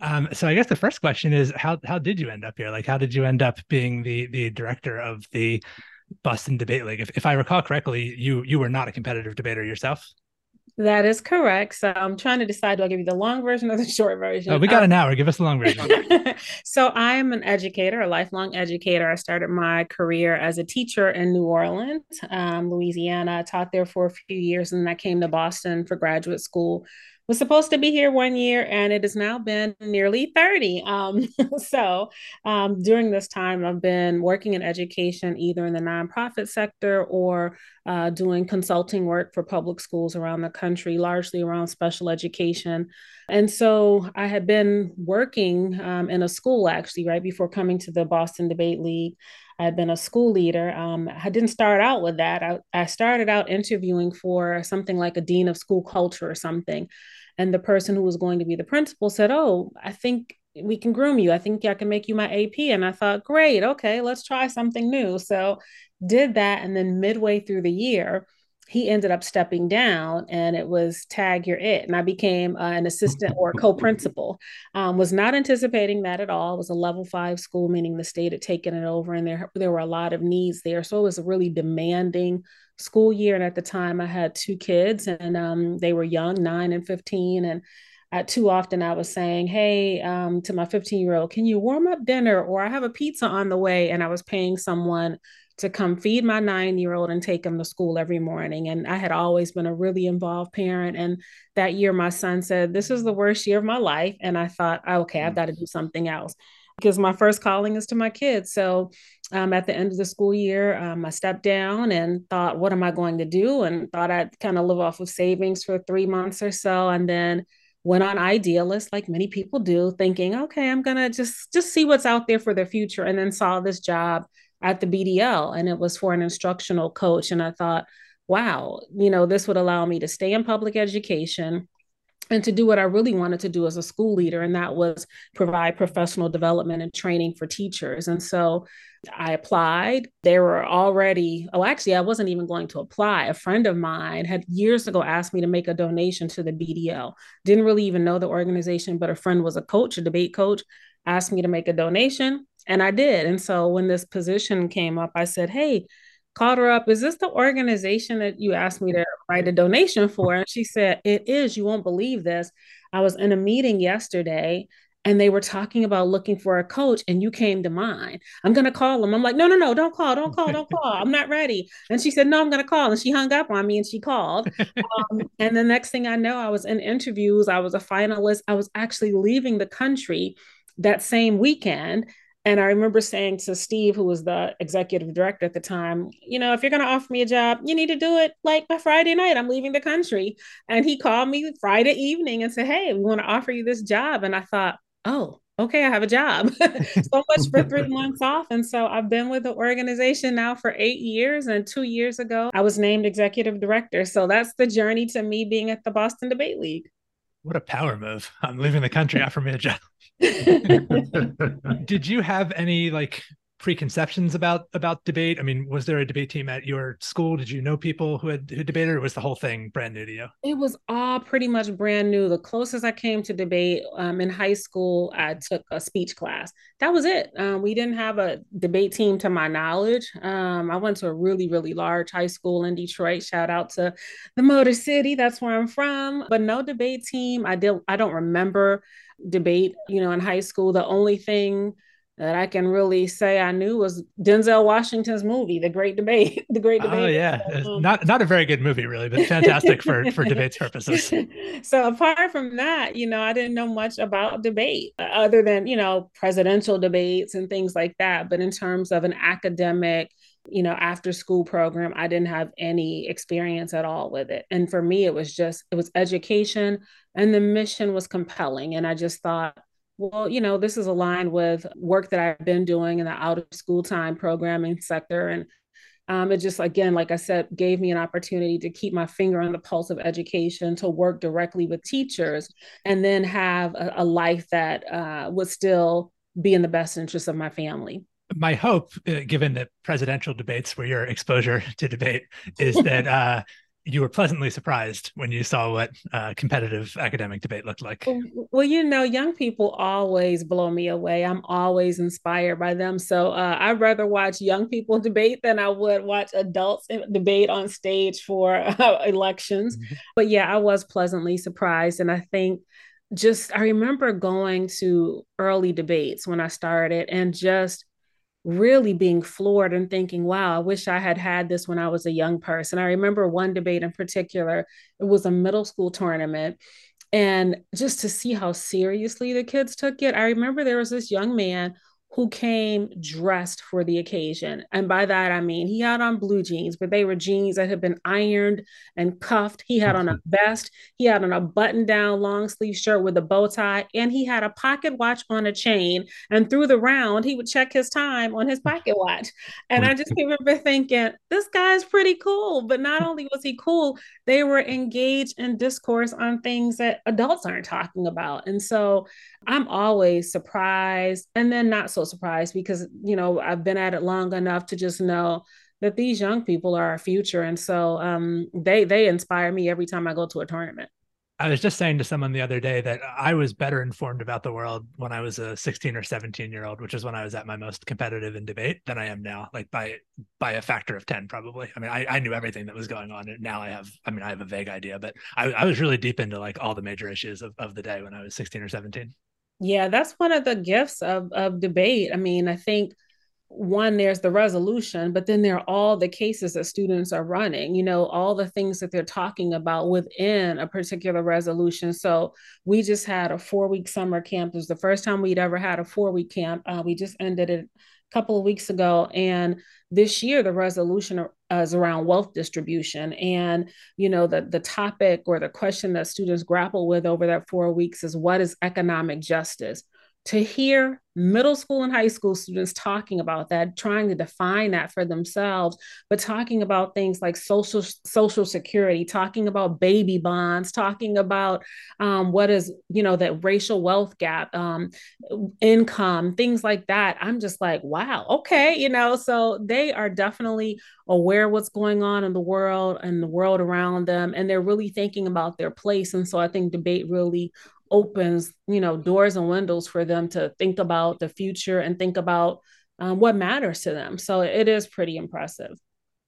Um, so I guess the first question is how how did you end up here? Like how did you end up being the the director of the Boston Debate League? If, if I recall correctly, you you were not a competitive debater yourself. That is correct. So I'm trying to decide do I give you the long version or the short version? Oh, we got um, an hour. Give us the long version. so I am an educator, a lifelong educator. I started my career as a teacher in New Orleans, um, Louisiana. I taught there for a few years, and then I came to Boston for graduate school was supposed to be here one year and it has now been nearly 30. Um, so um, during this time, I've been working in education either in the nonprofit sector or uh, doing consulting work for public schools around the country, largely around special education. And so I had been working um, in a school actually right before coming to the Boston Debate League. I had been a school leader. Um, I didn't start out with that. I, I started out interviewing for something like a dean of school culture or something. And the person who was going to be the principal said, Oh, I think we can groom you. I think I can make you my AP. And I thought, great, okay, let's try something new. So did that. And then midway through the year, he ended up stepping down and it was tag you're it. And i became uh, an assistant or co-principal. Um, was not anticipating that at all. It was a level five school meaning the state had taken it over and there, there were a lot of needs there. So it was a really demanding school year. And at the time i had two kids and um, they were young 9 and 15 and uh, too often I was saying, Hey, um, to my 15 year old, can you warm up dinner? Or I have a pizza on the way. And I was paying someone to come feed my nine year old and take him to school every morning. And I had always been a really involved parent. And that year, my son said, This is the worst year of my life. And I thought, okay, I've mm. got to do something else because my first calling is to my kids. So um, at the end of the school year, um, I stepped down and thought, What am I going to do? And thought I'd kind of live off of savings for three months or so. And then went on idealist like many people do thinking okay i'm gonna just just see what's out there for the future and then saw this job at the BDL and it was for an instructional coach. And I thought, wow, you know, this would allow me to stay in public education and to do what I really wanted to do as a school leader, and that was provide professional development and training for teachers. And so I applied. They were already, oh, actually, I wasn't even going to apply. A friend of mine had years ago asked me to make a donation to the BDL. Didn't really even know the organization, but a friend was a coach, a debate coach, asked me to make a donation. And I did. And so when this position came up, I said, Hey, called her up. Is this the organization that you asked me to write a donation for? And she said, It is. You won't believe this. I was in a meeting yesterday and they were talking about looking for a coach and you came to mind. I'm going to call them. I'm like, no, no, no, don't call, don't call, don't call. I'm not ready. And she said, no, I'm going to call. And she hung up on me and she called. Um, and the next thing I know, I was in interviews. I was a finalist. I was actually leaving the country that same weekend and I remember saying to Steve, who was the executive director at the time, you know, if you're going to offer me a job, you need to do it like by Friday night. I'm leaving the country. And he called me Friday evening and said, Hey, we want to offer you this job. And I thought, Oh, okay, I have a job. so much for three months off. And so I've been with the organization now for eight years. And two years ago, I was named executive director. So that's the journey to me being at the Boston Debate League. What a power move. I'm leaving the country, offer me a job. Did you have any like preconceptions about about debate? I mean, was there a debate team at your school? Did you know people who had who debated, or was the whole thing brand new to you? It was all pretty much brand new. The closest I came to debate um, in high school, I took a speech class. That was it. Um, we didn't have a debate team to my knowledge. Um, I went to a really really large high school in Detroit. Shout out to the Motor City. That's where I'm from. But no debate team. I did. I don't remember debate. You know, in high school, the only thing that I can really say I knew was Denzel Washington's movie, The Great Debate. the Great Debate. Oh yeah, um, not not a very good movie really, but fantastic for for debates purposes. so apart from that, you know, I didn't know much about debate uh, other than you know presidential debates and things like that. But in terms of an academic, you know, after school program, I didn't have any experience at all with it. And for me, it was just it was education, and the mission was compelling, and I just thought well, you know, this is aligned with work that I've been doing in the out of school time programming sector. And um, it just, again, like I said, gave me an opportunity to keep my finger on the pulse of education, to work directly with teachers, and then have a, a life that uh, would still be in the best interest of my family. My hope, uh, given the presidential debates where your exposure to debate is that uh, you were pleasantly surprised when you saw what uh, competitive academic debate looked like. Well, you know, young people always blow me away. I'm always inspired by them. So uh, I'd rather watch young people debate than I would watch adults debate on stage for uh, elections. Mm-hmm. But yeah, I was pleasantly surprised. And I think just, I remember going to early debates when I started and just really being floored and thinking, wow, I wish I had had this when I was a young person. I remember one debate in particular, it was a middle school tournament. And just to see how seriously the kids took it, I remember there was this young man who came dressed for the occasion. And by that, I mean he had on blue jeans, but they were jeans that had been ironed and cuffed. He had on a mm-hmm. vest, he had on a button down long sleeve shirt with a bow tie, and he had a pocket watch on a chain. And through the round, he would check his time on his pocket watch. And I just remember thinking, this guy's pretty cool. But not only was he cool, they were engaged in discourse on things that adults aren't talking about. And so I'm always surprised and then not so surprised because, you know, I've been at it long enough to just know that these young people are our future. And so um, they they inspire me every time I go to a tournament. I was just saying to someone the other day that I was better informed about the world when I was a 16 or 17 year old, which is when I was at my most competitive in debate than I am now, like by by a factor of 10 probably. I mean, I, I knew everything that was going on. And now I have, I mean, I have a vague idea, but I, I was really deep into like all the major issues of, of the day when I was 16 or 17. Yeah, that's one of the gifts of of debate. I mean, I think one there's the resolution but then there are all the cases that students are running you know all the things that they're talking about within a particular resolution. So we just had a four week summer camp. It was the first time we'd ever had a four week camp. Uh, we just ended it a couple of weeks ago and this year the resolution is around wealth distribution. And you know the the topic or the question that students grapple with over that four weeks is what is economic justice to hear middle school and high school students talking about that trying to define that for themselves but talking about things like social social security talking about baby bonds talking about um, what is you know that racial wealth gap um, income things like that. I'm just like wow okay you know so they are definitely aware what's going on in the world and the world around them and they're really thinking about their place. And so i think debate really opens you know doors and windows for them to think about the future and think about um, what matters to them. So it is pretty impressive.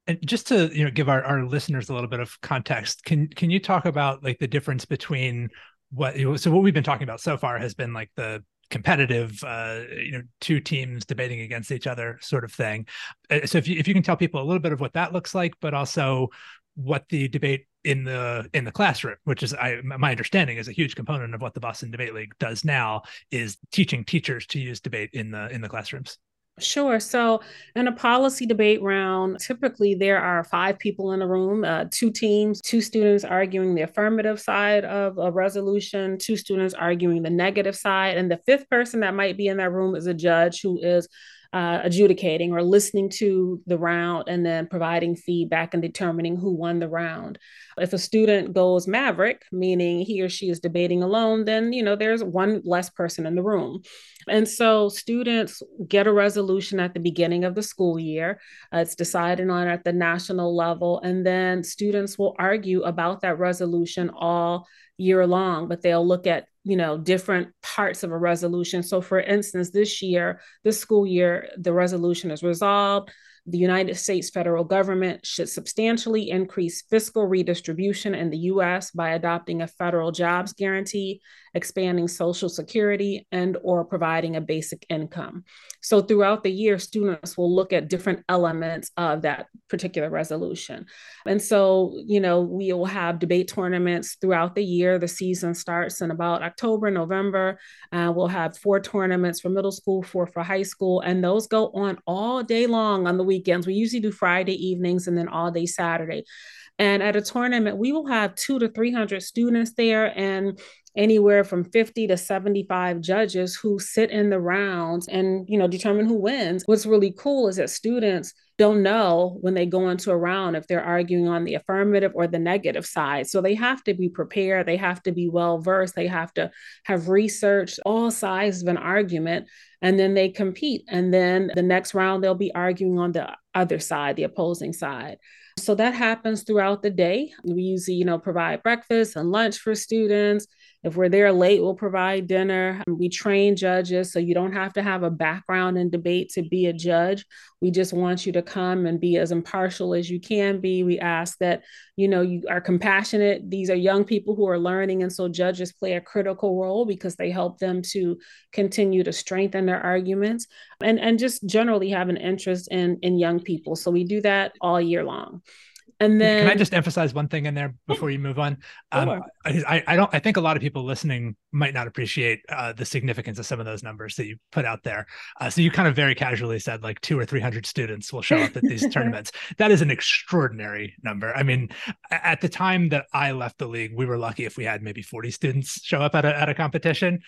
And just to you know give our, our listeners a little bit of context can can you talk about like the difference between what so what we've been talking about so far has been like the competitive uh you know two teams debating against each other sort of thing. Uh, so if you if you can tell people a little bit of what that looks like but also what the debate in the in the classroom which is i my understanding is a huge component of what the boston debate league does now is teaching teachers to use debate in the in the classrooms Sure. So, in a policy debate round, typically there are five people in a room, uh, two teams, two students arguing the affirmative side of a resolution, two students arguing the negative side. And the fifth person that might be in that room is a judge who is uh, adjudicating or listening to the round and then providing feedback and determining who won the round. If a student goes maverick, meaning he or she is debating alone, then you know there's one less person in the room. And so students get a resolution at the beginning of the school year. Uh, it's decided on at the national level, and then students will argue about that resolution all year long, but they'll look at you know different parts of a resolution. So for instance this year this school year the resolution is resolved the United States federal government should substantially increase fiscal redistribution in the US by adopting a federal jobs guarantee, expanding social security and or providing a basic income. So throughout the year students will look at different elements of that particular resolution. And so, you know, we will have debate tournaments throughout the year. The season starts in about October, November. Uh, we'll have four tournaments for middle school, four for high school, and those go on all day long on the weekends. We usually do Friday evenings and then all day Saturday. And at a tournament, we will have two to 300 students there and anywhere from 50 to 75 judges who sit in the rounds and, you know, determine who wins. What's really cool is that students don't know when they go into a round if they're arguing on the affirmative or the negative side. So they have to be prepared, they have to be well versed, they have to have researched all sides of an argument and then they compete. And then the next round, they'll be arguing on the other side, the opposing side. So that happens throughout the day. We usually, you know, provide breakfast and lunch for students. If we're there late, we'll provide dinner. We train judges, so you don't have to have a background in debate to be a judge. We just want you to come and be as impartial as you can be. We ask that, you know, you are compassionate. These are young people who are learning, and so judges play a critical role because they help them to continue to strengthen their arguments and, and just generally have an interest in, in young people. So we do that all year long. And then, can I just emphasize one thing in there before you move on? Um, I, I don't. I think a lot of people listening might not appreciate uh, the significance of some of those numbers that you put out there. Uh, so you kind of very casually said like two or three hundred students will show up at these tournaments. That is an extraordinary number. I mean, at the time that I left the league, we were lucky if we had maybe forty students show up at a at a competition.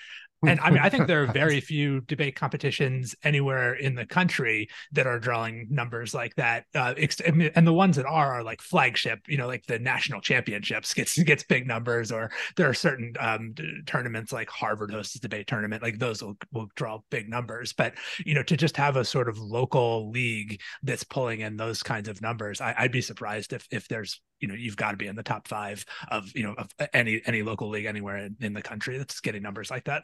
And I mean, I think there are very few debate competitions anywhere in the country that are drawing numbers like that. Uh, ex- I mean, and the ones that are are like flagship, you know, like the national championships gets gets big numbers, or there are certain um, tournaments like Harvard hosts debate tournament, like those will, will draw big numbers. But you know, to just have a sort of local league that's pulling in those kinds of numbers, I, I'd be surprised if if there's you know you've got to be in the top five of you know of any any local league anywhere in, in the country that's getting numbers like that.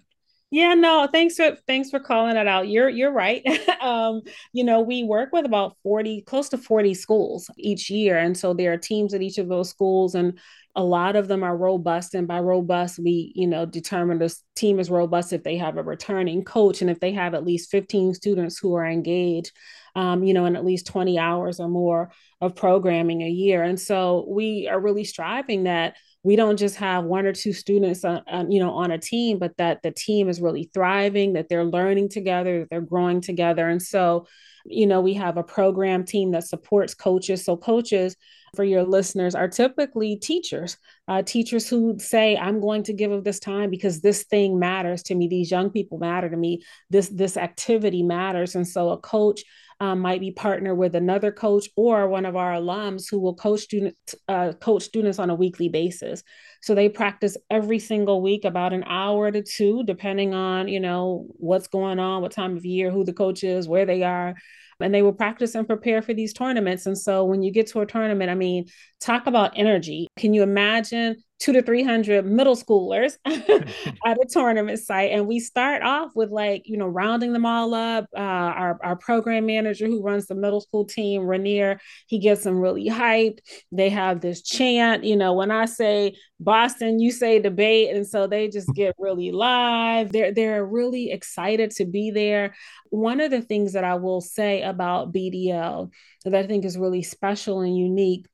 Yeah, no, thanks for thanks for calling that out. You're you're right. um, you know, we work with about 40, close to 40 schools each year. And so there are teams at each of those schools and a lot of them are robust. And by robust, we, you know, determine this team is robust if they have a returning coach and if they have at least 15 students who are engaged, um, you know, in at least 20 hours or more of programming a year. And so we are really striving that we don't just have one or two students uh, uh, you know on a team but that the team is really thriving that they're learning together that they're growing together. And so you know we have a program team that supports coaches. So coaches for your listeners are typically teachers uh, teachers who say i'm going to give of this time because this thing matters to me. These young people matter to me. This this activity matters. And so a coach um, might be partnered with another coach or one of our alums who will coach students uh, coach students on a weekly basis. So they practice every single week about an hour to two depending on you know what's going on what time of year who the coach is where they are and they will practice and prepare for these tournaments. And so when you get to a tournament i mean talk about energy. Can you imagine two to 300 middle schoolers at a tournament site. And we start off with like, you know, rounding them all up. Uh, our, our program manager who runs the middle school team, Rainier, he gets them really hyped. They have this chant, you know, when I say Boston, you say debate. And so they just get really live. They're, they're really excited to be there. One of the things that I will say about BDL that I think is really special and unique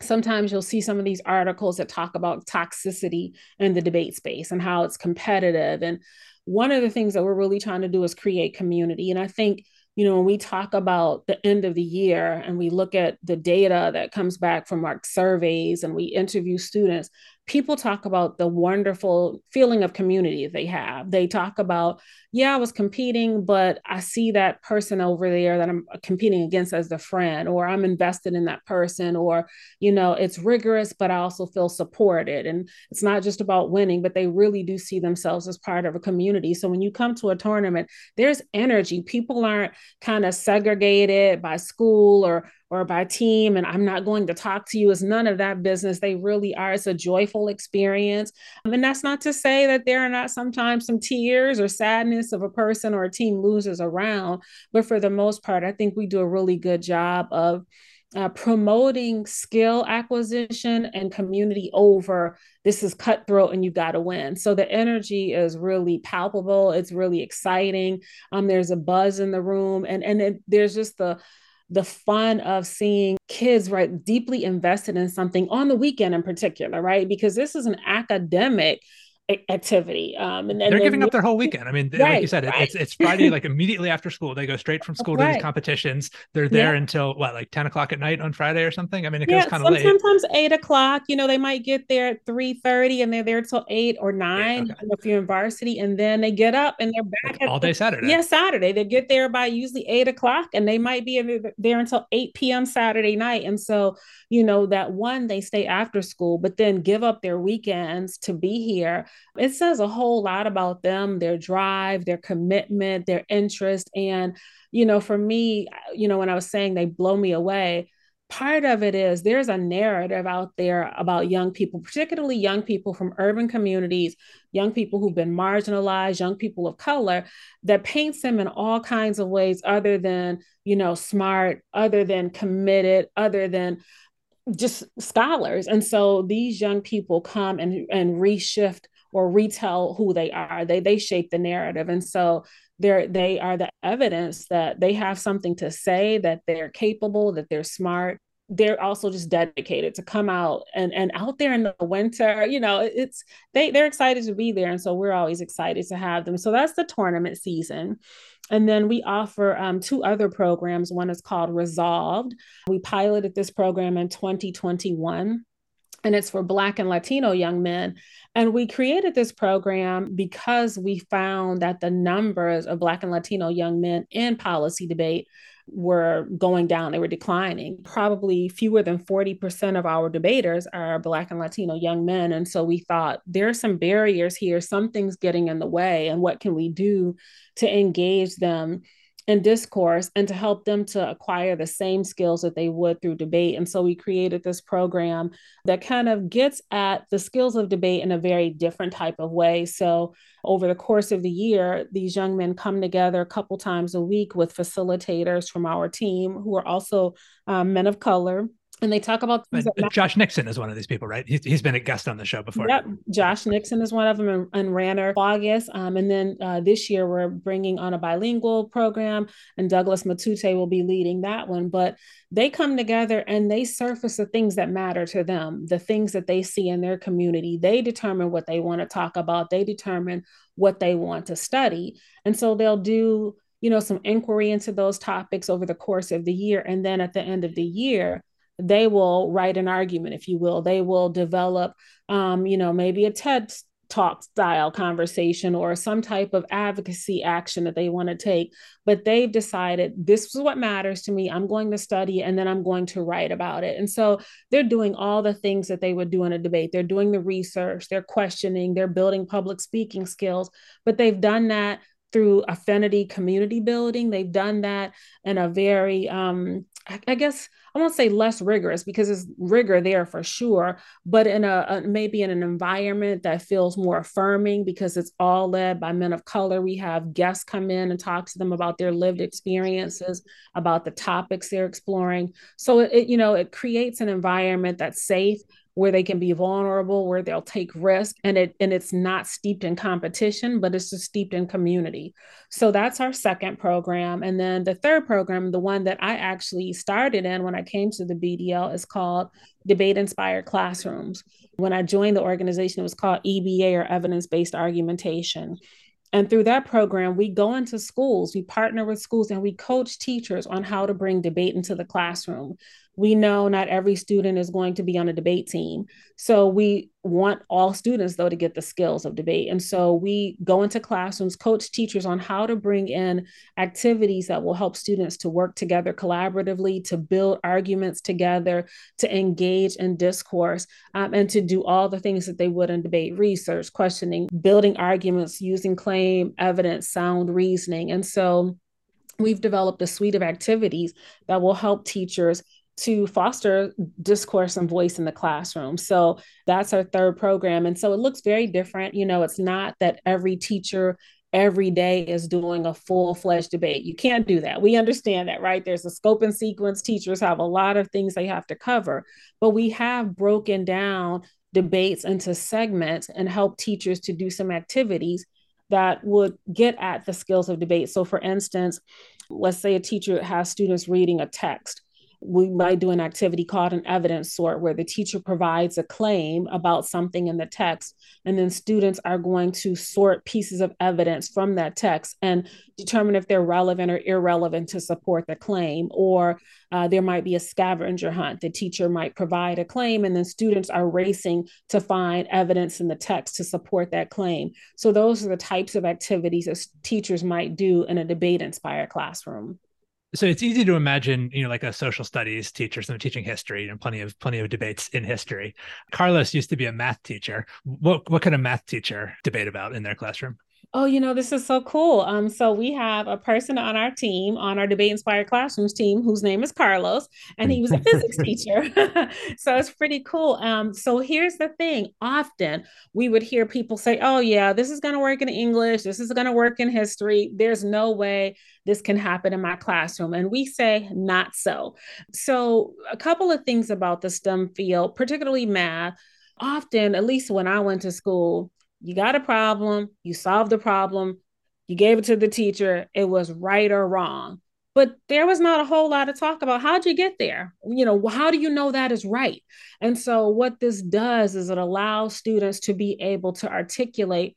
sometimes you'll see some of these articles that talk about toxicity in the debate space and how it's competitive. And one of the things that we're really trying to do is create community. And I think, you know, when we talk about the end of the year and we look at the data that comes back from our surveys and we interview students, people talk about the wonderful feeling of community they have. They talk about, yeah, I was competing, but I see that person over there that I'm competing against as the friend, or I'm invested in that person, or, you know, it's rigorous, but I also feel supported. And it's not just about winning, but they really do see themselves as part of a community. So when you come to a tournament, there's energy. People aren't kind of segregated by school or or by team and I'm not going to talk to you is none of that business. They really are. It's a joyful experience. And that's not to say that there are not sometimes some tears or sadness of a person or a team loses around, but for the most part, I think we do a really good job of uh, promoting skill acquisition and community over this is cutthroat and you got to win. So the energy is really palpable. It's really exciting. Um, there's a buzz in the room, and and it, there's just the the fun of seeing kids right deeply invested in something on the weekend in particular right? Because this is an academic activity. Um, and, and they're giving up their whole weekend. I mean, right, like you said, right. it's it's Friday, like immediately after school. They go straight from school right. to these competitions. They're there yeah. until what, like ten o'clock at night on Friday or something. I mean, it yeah, goes kind of late. Sometimes eight o'clock. You know, they might get there at three thirty, and they're there till eight or nine okay. if you're in varsity, and then they get up and they're back all day Saturday. Yeah, Saturday. They get there by usually eight o'clock, and they might be there until eight p.m. Saturday night. And so, you know, that one they stay after school, but then give up their weekends to be here. It says a whole lot about them, their drive, their commitment, their interest. And, you know, for me, you know, when I was saying they blow me away, part of it is there's a narrative out there about young people, particularly young people from urban communities, young people who've been marginalized, young people of color, that paints them in all kinds of ways other than, you know, smart, other than committed, other than just scholars. And so these young people come and, and reshift or retell who they are. They they shape the narrative. And so they're they are the evidence that they have something to say, that they're capable, that they're smart, they're also just dedicated to come out and and out there in the winter. You know it's they they're excited to be there. And so we're always excited to have them. So that's the tournament season. And then we offer um, two other programs. One is called resolved. We piloted this program in 2021 and it's for Black and Latino young men. And we created this program because we found that the numbers of Black and Latino young men in policy debate were going down, they were declining. Probably fewer than 40% of our debaters are Black and Latino young men. And so we thought there are some barriers here, something's getting in the way, and what can we do to engage them in discourse and to help them to acquire the same skills that they would through debate. And so we created this program that kind of gets at the skills of debate in a very different type of way. So over the course of the year, these young men come together a couple times a week with facilitators from our team who are also um, men of color and they talk about Josh Nixon is one of these people, right? He's, he's been a guest on the show before. Yep, Josh Nixon is one of them, and, and Ranner August. Um, and then uh, this year we're bringing on a bilingual program, and Douglas Matute will be leading that one. But they come together and they surface the things that matter to them, the things that they see in their community. They determine what they want to talk about. They determine what they want to study, and so they'll do you know some inquiry into those topics over the course of the year, and then at the end of the year they will write an argument, if you will. They will develop, um, you know, maybe a TED talk style conversation or some type of advocacy action that they want to take. But they've decided this is what matters to me. I'm going to study and then I'm going to write about it. And so they're doing all the things that they would do in a debate. They're doing the research, they're questioning, they're building public speaking skills, but they've done that through affinity community building. They've done that in a very, um, I, I guess, I won't say less rigorous because there's rigor there for sure, but in a, a, maybe in an environment that feels more affirming because it's all led by men of color. We have guests come in and talk to them about their lived experiences, about the topics they're exploring. So it, it you know, it creates an environment that's safe where they can be vulnerable, where they'll take risk, and it and it's not steeped in competition, but it's just steeped in community. So that's our second program, and then the third program, the one that I actually started in when I came to the BDL, is called Debate Inspired Classrooms. When I joined the organization, it was called EBA or Evidence Based Argumentation. And through that program, we go into schools, we partner with schools, and we coach teachers on how to bring debate into the classroom we know not every student is going to be on a debate team. So we want all students, though, to get the skills of debate. And so we go into classrooms, coach teachers on how to bring in activities that will help students to work together collaboratively, to build arguments together, to engage in discourse, um, and to do all the things that they would in debate research, questioning, building arguments, using claim, evidence, sound reasoning. And so we've developed a suite of activities that will help teachers to foster discourse and voice in the classroom. So that's our third program. And so it looks very different. You know, it's not that every teacher every day is doing a full fledged debate. You can't do that. We understand that, right? There's a scope and sequence. Teachers have a lot of things they have to cover, but we have broken down debates into segments and help teachers to do some activities that would get at the skills of debate. So, for instance, let's say a teacher has students reading a text we might do an activity called an evidence sort where the teacher provides a claim about something in the text and then students are going to sort pieces of evidence from that text and determine if they're relevant or irrelevant to support the claim. Or uh, there might be a scavenger hunt. The teacher might provide a claim and then students are racing to find evidence in the text to support that claim. So those are the types of activities that teachers might do in a debate inspired classroom so it's easy to imagine you know like a social studies teacher someone teaching history and plenty of plenty of debates in history carlos used to be a math teacher what what kind of math teacher debate about in their classroom Oh, you know, this is so cool. Um, so we have a person on our team, on our debate inspired classrooms team, whose name is Carlos, and he was a physics teacher. so it's pretty cool. Um, so here's the thing: often we would hear people say, "Oh, yeah, this is going to work in English. This is going to work in history. There's no way this can happen in my classroom," and we say, "Not so." So a couple of things about the STEM field, particularly math. Often, at least when I went to school, you got a problem, you solved the problem, you gave it to the teacher, it was right or wrong. but there was not a whole lot of talk about how'd you get there you know how do you know that is right and so what this does is it allows students to be able to articulate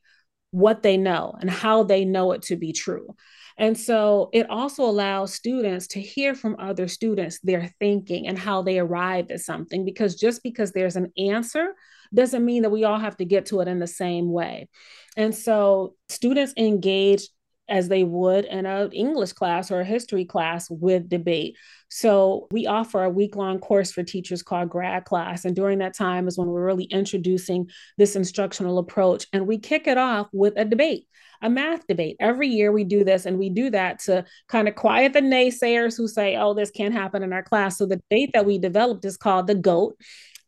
what they know and how they know it to be true and so it also allows students to hear from other students their thinking and how they arrived at something because just because there's an answer doesn't mean that we all have to get to it in the same way. And so students engage as they would in an English class or a history class with debate. So we offer a week long course for teachers called Grad Class. And during that time is when we're really introducing this instructional approach. And we kick it off with a debate a math debate. Every year we do this, and we do that to kind of quiet the naysayers who say, oh, this can't happen in our class. So the debate that we developed is called the GOAT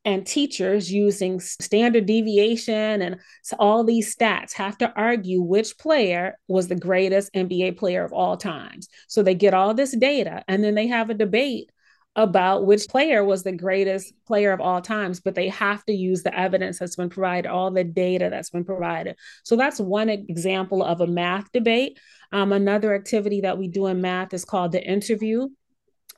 and teachers using standard deviation and all these stats have to argue which player was the greatest NBA player of all times. So they get all this data and then they have a debate about which player was the greatest player of all times, but they have to use the evidence that's been provided, all the data that's been provided. So that's one example of a math debate. Um, another activity that we do in math is called the interview,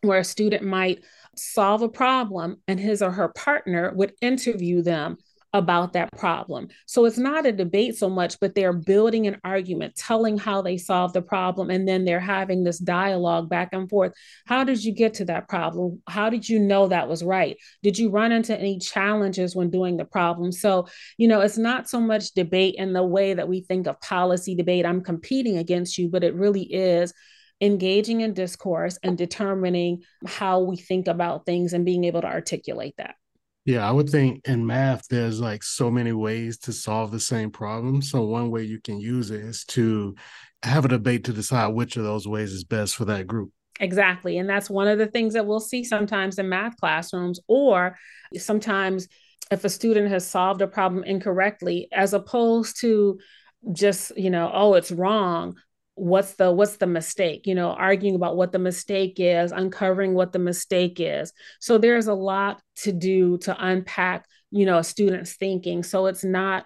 where a student might solve a problem and his or her partner would interview them about that problem. So it's not a debate so much, but they're building an argument, telling how they solved the problem, and then they're having this dialogue back and forth. How did you get to that problem? How did you know that was right? Did you run into any challenges when doing the problem? So, you know, it's not so much debate in the way that we think of policy debate. I'm competing against you, but it really is engaging in discourse and determining how we think about things and being able to articulate that. Yeah, I would think in math, there's like so many ways to solve the same problem. So, one way you can use it is to have a debate to decide which of those ways is best for that group. Exactly. And that's one of the things that we'll see sometimes in math classrooms, or sometimes if a student has solved a problem incorrectly, as opposed to just, you know, oh, it's wrong, what's the what's the mistake you know arguing about what the mistake is uncovering what the mistake is. So there's a lot to do to unpack you know a student's thinking. So it's not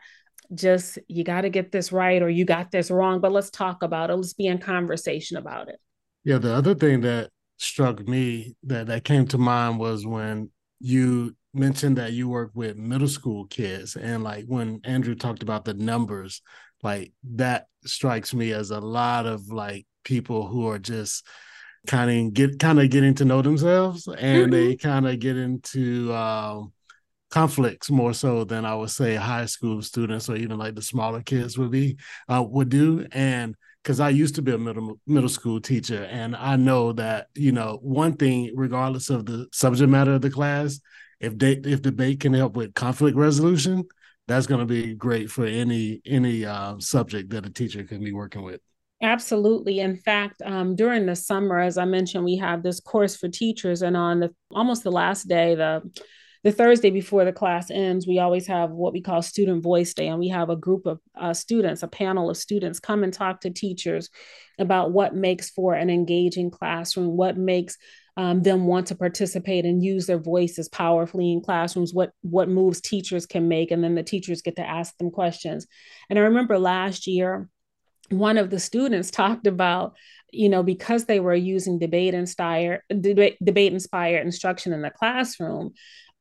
just you got to get this right or you got this wrong but let's talk about it. Let's be in conversation about it. Yeah the other thing that struck me that that came to mind was when you mentioned that you work with middle school kids and like when andrew talked about the numbers like that strikes me as a lot of like people who are just kind of get kind of getting to know themselves and mm-hmm. they kind of get into um, conflicts more so than I would say high school students or even like the smaller kids would be uh, would do and because I used to be a middle middle school teacher and I know that you know one thing regardless of the subject matter of the class if they if debate can help with conflict resolution that's going to be great for any any uh, subject that a teacher can be working with. Absolutely. In fact, um, during the summer, as I mentioned, we have this course for teachers, and on the almost the last day, the the Thursday before the class ends, we always have what we call Student Voice Day, and we have a group of uh, students, a panel of students, come and talk to teachers about what makes for an engaging classroom, what makes um, them want to participate and use their voices powerfully in classrooms, what what moves teachers can make, and then the teachers get to ask them questions. And I remember last year, one of the students talked about you know because they were using debate inspired debate, debate inspired instruction in the classroom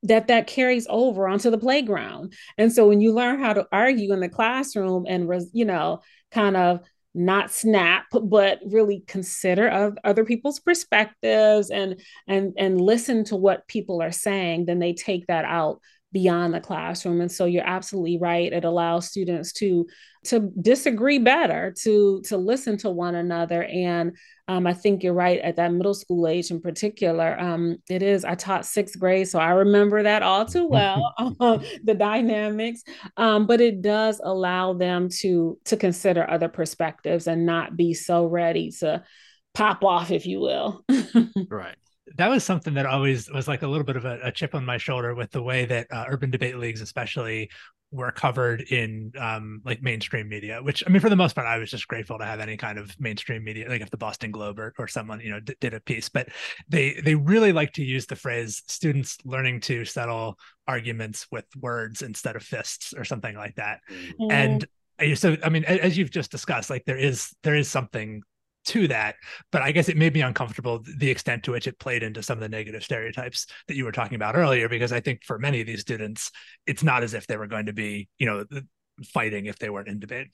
that that carries over onto the playground and so when you learn how to argue in the classroom and you know kind of not snap but really consider of other people's perspectives and and and listen to what people are saying then they take that out beyond the classroom. And so you're absolutely right. It allows students to to disagree better to to listen to one another. And um, i think you're right at that middle school age in particular um, it is i taught sixth grade so i remember that all too well the dynamics. Um, but it does allow them to to consider other perspectives and not be so ready to pop off if you will. Right that was something that always was like a little bit of a, a chip on my shoulder with the way that uh, urban debate leagues, especially, were covered in um, like mainstream media. Which I mean, for the most part, I was just grateful to have any kind of mainstream media, like if the Boston Globe or, or someone you know d- did a piece. But they they really like to use the phrase "students learning to settle arguments with words instead of fists" or something like that. Mm-hmm. And so, I mean, as you've just discussed, like there is there is something to that. But I guess it made me uncomfortable the extent to which it played into some of the negative stereotypes that you were talking about earlier, because I think for many of these students, it's not as if they were going to be, you know, fighting if they weren't in debate.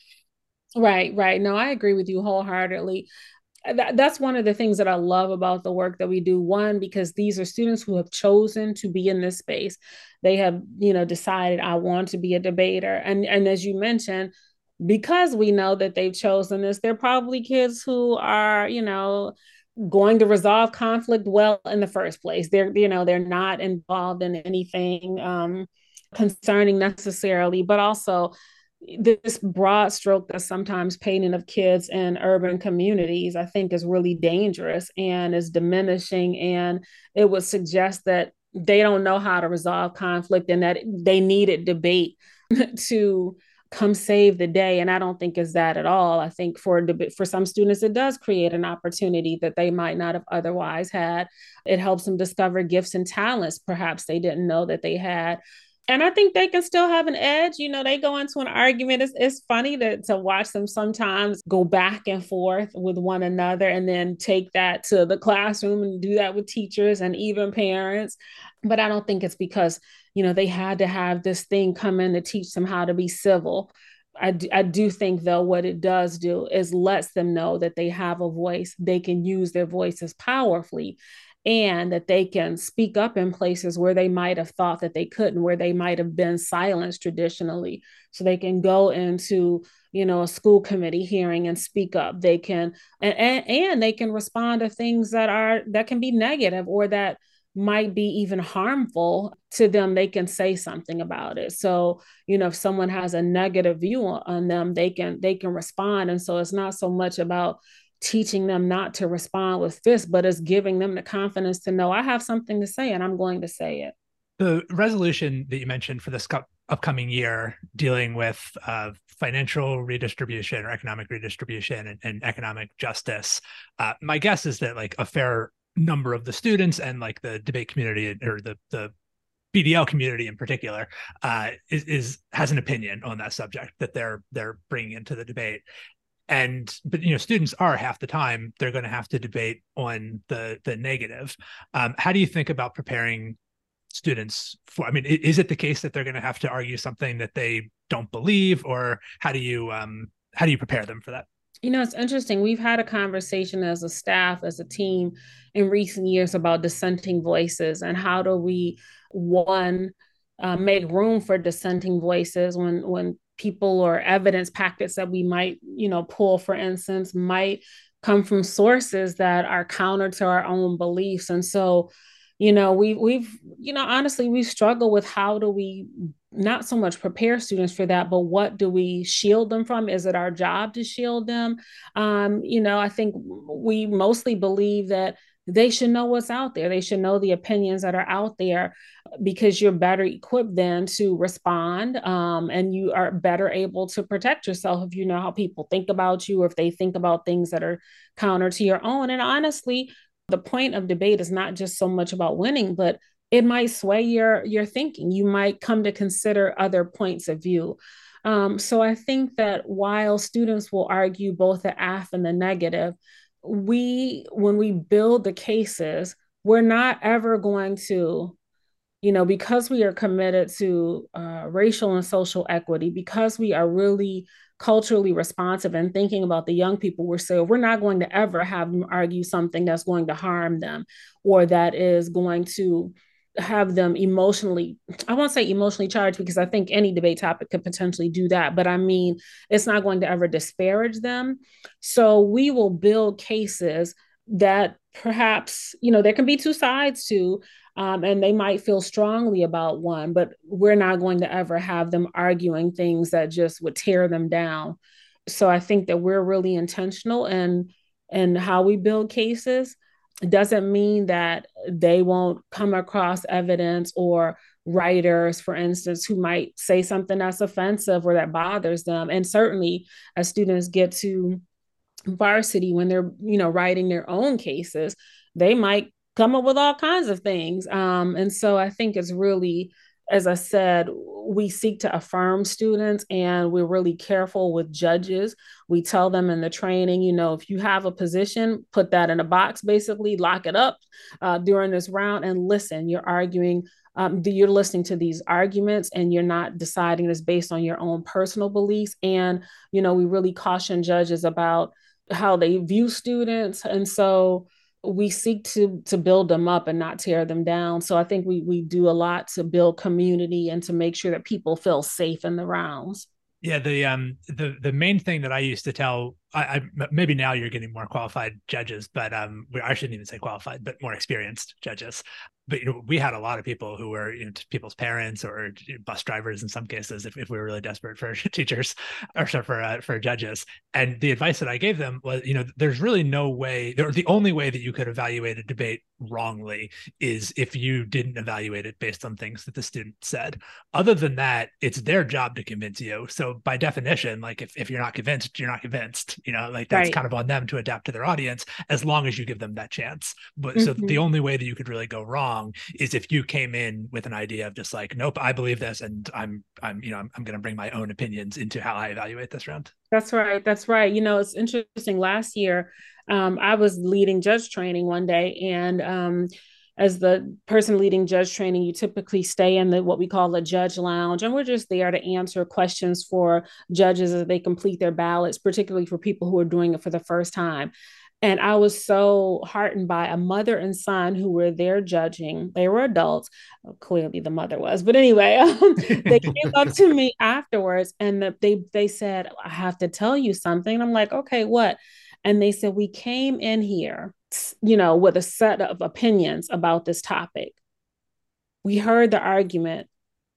Right, right. No, I agree with you wholeheartedly. Uh, that, that's one of the things that I love about the work that we do. One, because these are students who have chosen to be in this space. They have, you know, decided I want to be a debater. And and as you mentioned, because we know that they've chosen this, they're probably kids who are, you know, going to resolve conflict well in the first place. They're, you know, they're not involved in anything um, concerning necessarily, but also this broad stroke that's sometimes painting of kids in urban communities, I think is really dangerous and is diminishing. And it would suggest that they don't know how to resolve conflict and that they needed debate to come save the day and i don't think is that at all i think for for some students it does create an opportunity that they might not have otherwise had it helps them discover gifts and talents perhaps they didn't know that they had and I think they can still have an edge. You know, they go into an argument. It's, it's funny to, to watch them sometimes go back and forth with one another and then take that to the classroom and do that with teachers and even parents. But I don't think it's because, you know, they had to have this thing come in to teach them how to be civil. I do, I do think though what it does do is lets them know that they have a voice they can use their voices powerfully and that they can speak up in places where they might have thought that they couldn't where they might have been silenced traditionally so they can go into you know a school committee hearing and speak up they can and, and, and they can respond to things that are that can be negative or that might be even harmful to them they can say something about it so you know if someone has a negative view on them they can they can respond and so it's not so much about teaching them not to respond with fists, but it's giving them the confidence to know I have something to say and I'm going to say it. The resolution that you mentioned for this upcoming year dealing with uh, financial redistribution or economic redistribution and, and economic justice, uh, my guess is that like a fair number of the students and like the debate community or the the BDL community in particular uh, is, is has an opinion on that subject that they're they're bringing into the debate, and but you know students are half the time they're going to have to debate on the the negative. Um, how do you think about preparing students for i mean is it the case that they're going to have to argue something that they don't believe or how do you um how do you prepare them for that you know it's interesting we've had a conversation as a staff as a team in recent years about dissenting voices and how do we one uh, make room for dissenting voices when when people or evidence packets that we might, you know, pull, for instance, might come from sources that are counter to our own beliefs. And so, you know, we we've, you know, honestly, we struggle with how do we not so much prepare students for that, but what do we shield them from? Is it our job to shield them? Um, you know, I think we mostly believe that they should know what's out there. They should know the opinions that are out there because you're better equipped then to respond um, and you are better able to protect yourself if you know how people think about you or if they think about things that are counter to your own. And honestly, the point of debate is not just so much about winning, but it might sway your your thinking. You might come to consider other points of view. Um, so I think that while students will argue both the AF and the negative, we when we build the cases we're not ever going to you know because we are committed to uh, racial and social equity because we are really culturally responsive and thinking about the young people we're so we're not going to ever have them argue something that's going to harm them or that is going to have them emotionally i won't say emotionally charged because i think any debate topic could potentially do that but i mean it's not going to ever disparage them. So we will build cases that perhaps you know there can be two sides to um, and they might feel strongly about one but we're not going to ever have them arguing things that just would tear them down. So i think that we're really intentional in in how we build cases doesn't mean that they won't come across evidence or writers, for instance, who might say something that's offensive or that bothers them. And certainly, as students get to varsity, when they're you know writing their own cases, they might come up with all kinds of things. Um, and so I think it's really as I said, we seek to affirm students and we're really careful with judges. We tell them in the training, you know, if you have a position, put that in a box, basically, lock it up uh, during this round and listen. You're arguing, um, you're listening to these arguments and you're not deciding this based on your own personal beliefs. And, you know, we really caution judges about how they view students. And so, we seek to to build them up and not tear them down. So I think we we do a lot to build community and to make sure that people feel safe in the rounds. Yeah, the um the the main thing that I used to tell I, I, maybe now you're getting more qualified judges, but um, I shouldn't even say qualified, but more experienced judges. But you know, we had a lot of people who were you know, people's parents or bus drivers in some cases, if, if we were really desperate for teachers or for uh, for judges. And the advice that I gave them was, you know, there's really no way, the only way that you could evaluate a debate wrongly is if you didn't evaluate it based on things that the student said. Other than that, it's their job to convince you. So by definition, like if, if you're not convinced, you're not convinced you know like that's right. kind of on them to adapt to their audience as long as you give them that chance but mm-hmm. so the only way that you could really go wrong is if you came in with an idea of just like nope i believe this and i'm i'm you know i'm, I'm going to bring my own opinions into how i evaluate this round that's right that's right you know it's interesting last year um, i was leading judge training one day and um, as the person leading judge training, you typically stay in the what we call the judge lounge, and we're just there to answer questions for judges as they complete their ballots, particularly for people who are doing it for the first time. And I was so heartened by a mother and son who were there judging. They were adults. clearly, the mother was. But anyway, um, they came up to me afterwards and the, they they said, "I have to tell you something." I'm like, "Okay, what?" And they said, "We came in here you know, with a set of opinions about this topic. We heard the argument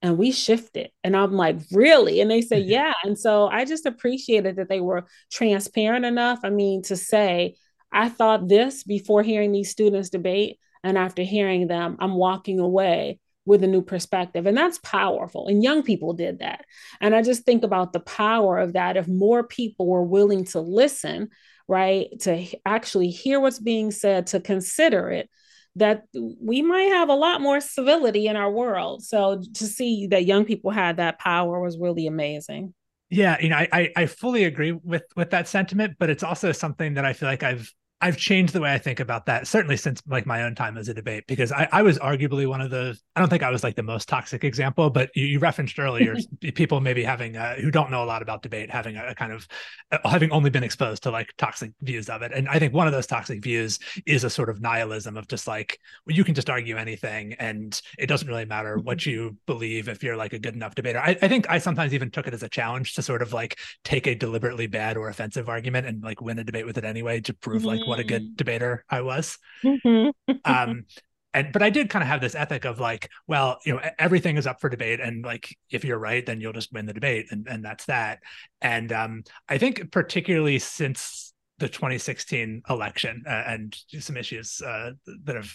and we shifted. And I'm like, really? And they said, mm-hmm. yeah. And so I just appreciated that they were transparent enough. I mean, to say, I thought this before hearing these students debate. And after hearing them, I'm walking away with a new perspective. And that's powerful. And young people did that. And I just think about the power of that. If more people were willing to listen, right, to actually hear what's being said, to consider it, that we might have a lot more civility in our world. So to see that young people had that power was really amazing. Yeah, you know, I I fully agree with with that sentiment, but it's also something that I feel like I've I've changed the way I think about that, certainly since like my own time as a debate, because I, I was arguably one of the, I don't think I was like the most toxic example, but you, you referenced earlier people maybe having, uh, who don't know a lot about debate, having a, a, kind of, uh, having only been exposed to like toxic views of it. And I think one of those toxic views is a sort of nihilism of just like, well, you can just argue anything and it doesn't really matter what mm-hmm. you believe if you're like a good enough debater. I, I think I sometimes even took it as a challenge to sort of like take a deliberately bad or offensive argument and like win a debate with it anyway to prove like, what a good mm-hmm. debater I was. Mm-hmm. um, and but I did kind of have this ethic of like, well, you know, everything is up for debate, and like if you're right, then you'll just win the debate, and and that's that. And um, I think particularly since the 2016 election uh, and some issues uh, that have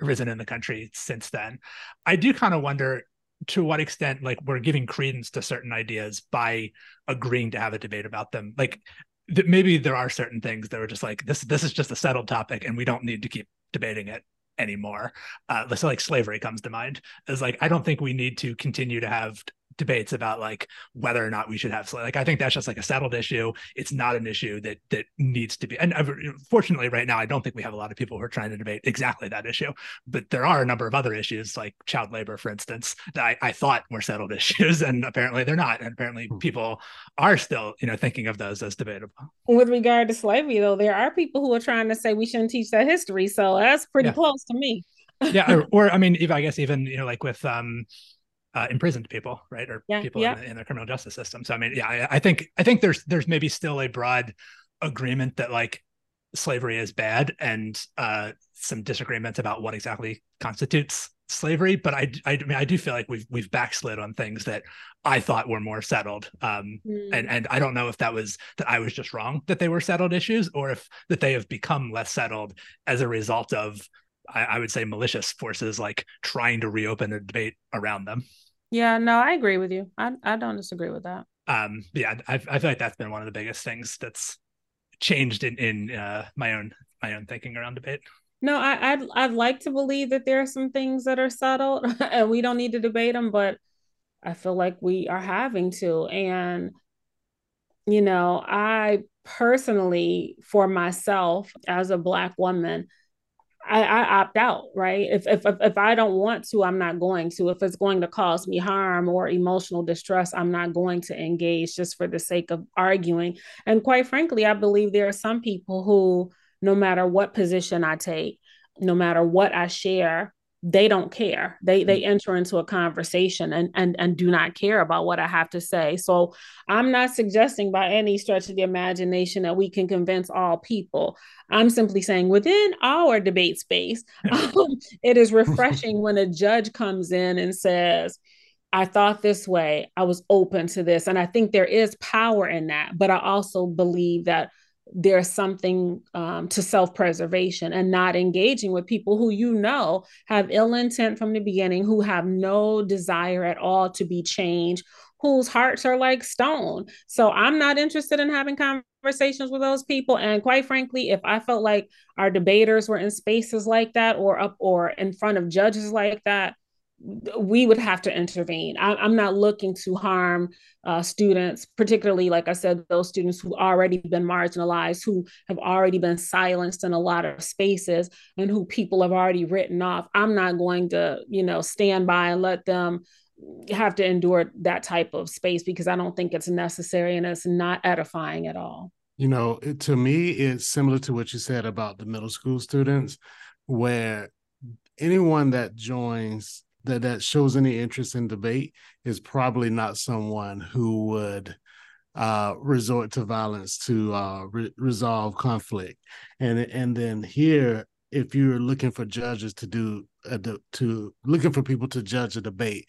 arisen in the country since then, I do kind of wonder to what extent like we're giving credence to certain ideas by agreeing to have a debate about them like that maybe there are certain things that are just like this this is just a settled topic and we don't need to keep debating it anymore. Uh so like slavery comes to mind. Is like i don't think we need to continue to have debates about like whether or not we should have like I think that's just like a settled issue. It's not an issue that that needs to be. And I've, fortunately, right now, I don't think we have a lot of people who are trying to debate exactly that issue. But there are a number of other issues, like child labor, for instance, that I, I thought were settled issues, and apparently they're not. And apparently, hmm. people are still, you know, thinking of those as debatable. With regard to slavery, though, there are people who are trying to say we shouldn't teach that history. So that's pretty yeah. close to me. yeah, or, or I mean, I guess even you know, like with um uh, imprisoned people, right, or yeah, people yeah. In, in, the criminal justice system. So I mean, yeah, I, I, think I think there's there's maybe still a broad agreement that like slavery is bad, and uh, some disagreements about what exactly constitutes slavery. But I, I, I mean, I do feel like we've we've backslid on things that I thought were more settled. Um, mm. and and I don't know if that was that I was just wrong that they were settled issues, or if that they have become less settled as a result of I, I would say malicious forces like trying to reopen a debate around them. Yeah, no, I agree with you. I I don't disagree with that. Um, yeah, I I feel like that's been one of the biggest things that's changed in in uh, my own my own thinking around debate. No, I, I'd I'd like to believe that there are some things that are settled and we don't need to debate them, but I feel like we are having to. And you know, I personally, for myself as a black woman, I, I, opt out, right? If, if if I don't want to, I'm not going to. If it's going to cause me harm or emotional distress, I'm not going to engage just for the sake of arguing. And quite frankly, I believe there are some people who, no matter what position I take, no matter what I share, they don't care they they mm. enter into a conversation and and and do not care about what i have to say so i'm not suggesting by any stretch of the imagination that we can convince all people i'm simply saying within our debate space um, it is refreshing when a judge comes in and says I thought this way. I was open to this. And I think there is power in that. But I also believe that there's something um, to self-preservation and not engaging with people who you know have ill intent from the beginning who have no desire at all to be changed whose hearts are like stone. So i'm not interested in having conversations with those people. And quite frankly if i felt like our debaters were in spaces like that or up or in front of judges like that we would have to intervene. I, am not looking to harm uh, students, particularly, like I said, those students who've already been marginalized, who have already been silenced in a lot of spaces, and who people have already written off. I'm not going to, you know, stand by and let them have to endure that type of space because I don't think it's necessary and it's not edifying at all. You know, it, to me, it's similar to what you said about the middle school students, where anyone that joins that that shows any interest in debate is probably not someone who would uh, resort to violence to uh, re- resolve conflict. And and then here, if you're looking for judges to do a de- to looking for people to judge a debate,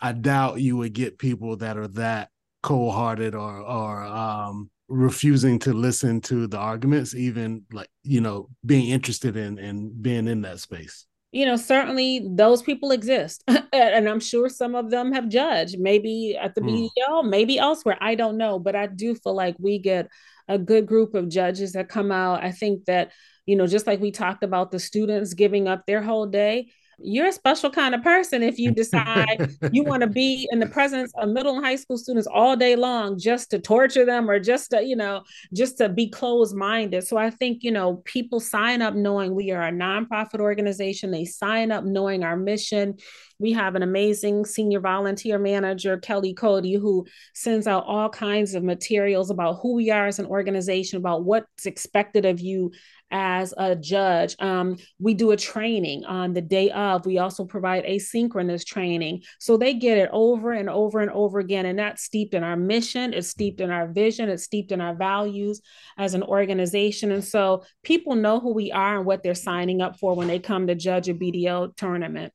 I doubt you would get people that are that cold-hearted or or um, refusing to listen to the arguments, even like you know being interested in in being in that space you know, certainly those people exist. and I'm sure some of them have judged, maybe at the mm. BDL, maybe elsewhere. I don't know. But I do feel like we get a good group of judges that come out. I think that, you know, just like we talked about the students giving up their whole day, you're a special kind of person if you decide you want to be in the presence of middle and high school students all day long just to torture them or just to you know just to be closed minded so i think you know people sign up knowing we are a nonprofit organization. They sign up knowing our mission. We have an amazing senior volunteer manager, Kelly Cody, who sends out all kinds of materials about who we are as an organization, about what's expected of you as a judge. Um, we do a training on the day of. We also provide asynchronous training. So they get it over and over and over again. And that's steeped in our mission, it's steeped in our vision, it's steeped in our values as an organization. And so people know who we are and what they're signing up for when they come to judge a BDL tournament.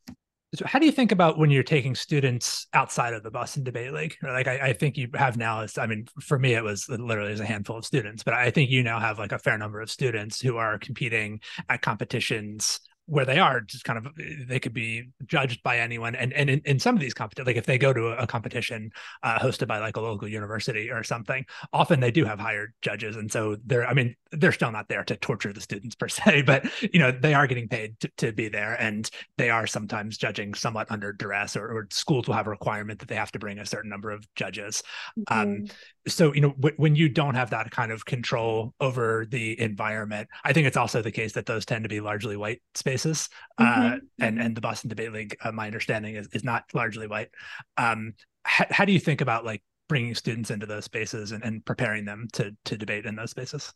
So how do you think about when you're taking students outside of the Boston Debate League? Like I, I think you have now. I mean, for me, it was literally a handful of students, but I think you now have like a fair number of students who are competing at competitions where they are just kind of they could be judged by anyone. And and in, in some of these competitions like if they go to a, a competition uh, hosted by like a local university or something often they do have hired judges. And so they're i mean they're still not there to torture the students per se but you know they are getting paid to, to be there. And they are sometimes judging somewhat under duress or, or schools will have a requirement that they have to bring a certain number of judges. Mm-hmm. um, so you know w- when you don't have that kind of control over the environment i think it's also the case that those tend to be largely white spaces. Uh, mm-hmm. Uh, and and the Boston Debate League, uh, my understanding is is not largely white. Um, how, how do you think about like bringing students into those spaces and, and preparing them to to debate in those spaces?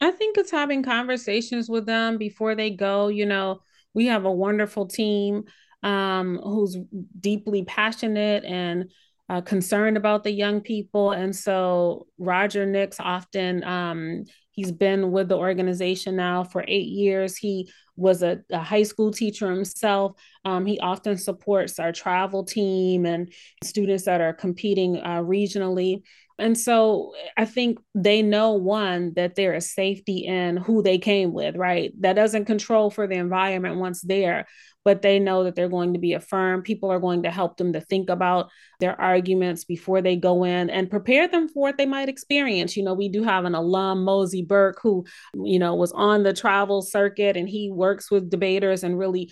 I think it's having conversations with them before they go. You know, we have a wonderful team um, who's deeply passionate and uh, concerned about the young people. And so Roger Nix often, um, he's been with the organization now for eight years. He was a, a high school teacher himself. Um, he often supports our travel team and students that are competing uh, regionally. And so I think they know one that there is safety in who they came with, right? That doesn't control for the environment once there, but they know that they're going to be affirmed. People are going to help them to think about their arguments before they go in and prepare them for what they might experience. You know, we do have an alum, Mosey Burke, who, you know, was on the travel circuit and he works with debaters and really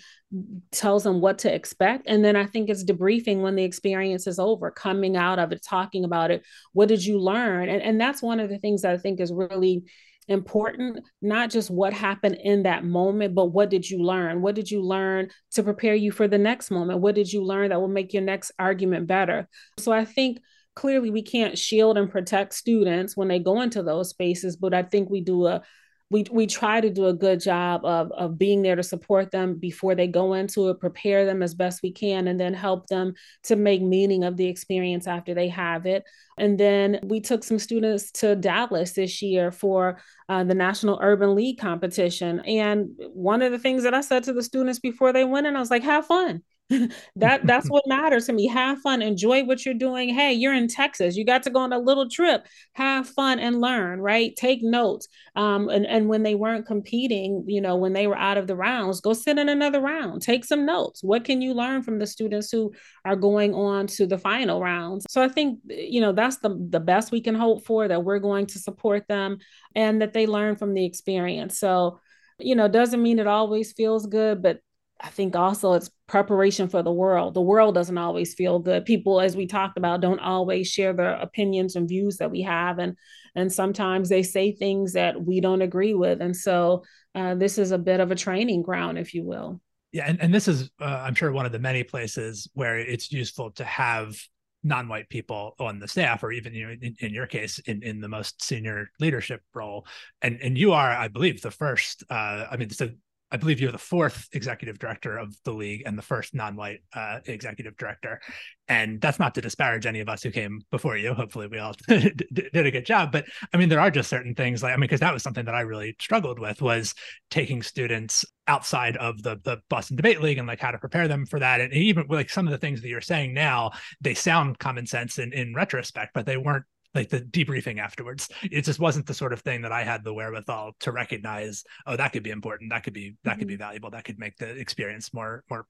tells them what to expect. And then I think it's debriefing when the experience is over, coming out of it, talking about it. What did you learn? And, and that's one of the things that I think is really important not just what happened in that moment but what did you learn? What did you learn to prepare you for the next moment? What did you learn that will make your next argument better? So i think clearly we can't shield and protect students when they go into those spaces but i think we do a we we try to do a good job of of being there to support them before they go into it, prepare them as best we can, and then help them to make meaning of the experience after they have it. And then we took some students to Dallas this year for uh, the National Urban League competition. And one of the things that I said to the students before they went in, I was like, "Have fun." that that's what matters to me. Have fun, enjoy what you're doing. Hey, you're in Texas. You got to go on a little trip. Have fun and learn, right? Take notes. Um, and, and when they weren't competing, you know, when they were out of the rounds, go sit in another round. Take some notes. What can you learn from the students who are going on to the final rounds? So I think, you know, that's the the best we can hope for that we're going to support them and that they learn from the experience. So you know, doesn't mean it always feels good, but I think also it's preparation for the world. The world doesn't always feel good. People, as we talked about, don't always share their opinions and views that we have, and and sometimes they say things that we don't agree with. And so uh, this is a bit of a training ground, if you will. Yeah, and, and this is, uh, I'm sure, one of the many places where it's useful to have non-white people on the staff or even you know in, in, your case in, in the most senior leadership role and and you are i believe the first uh i mean so I believe you're the fourth executive director of the league and the first non-white uh, executive director, and that's not to disparage any of us who came before you. Hopefully, we all did a good job. But I mean, there are just certain things like I mean, because that was something that I really struggled with was taking students outside of the the Boston Debate League and like how to prepare them for that. And even like some of the things that you're saying now, they sound common sense in in retrospect, but they weren't like the debriefing afterwards. It just wasn't the sort of thing that I had the wherewithal to recognize. Oh, that could be important. That could be that mm-hmm. could be mm-hmm. valuable. That could make the experience more more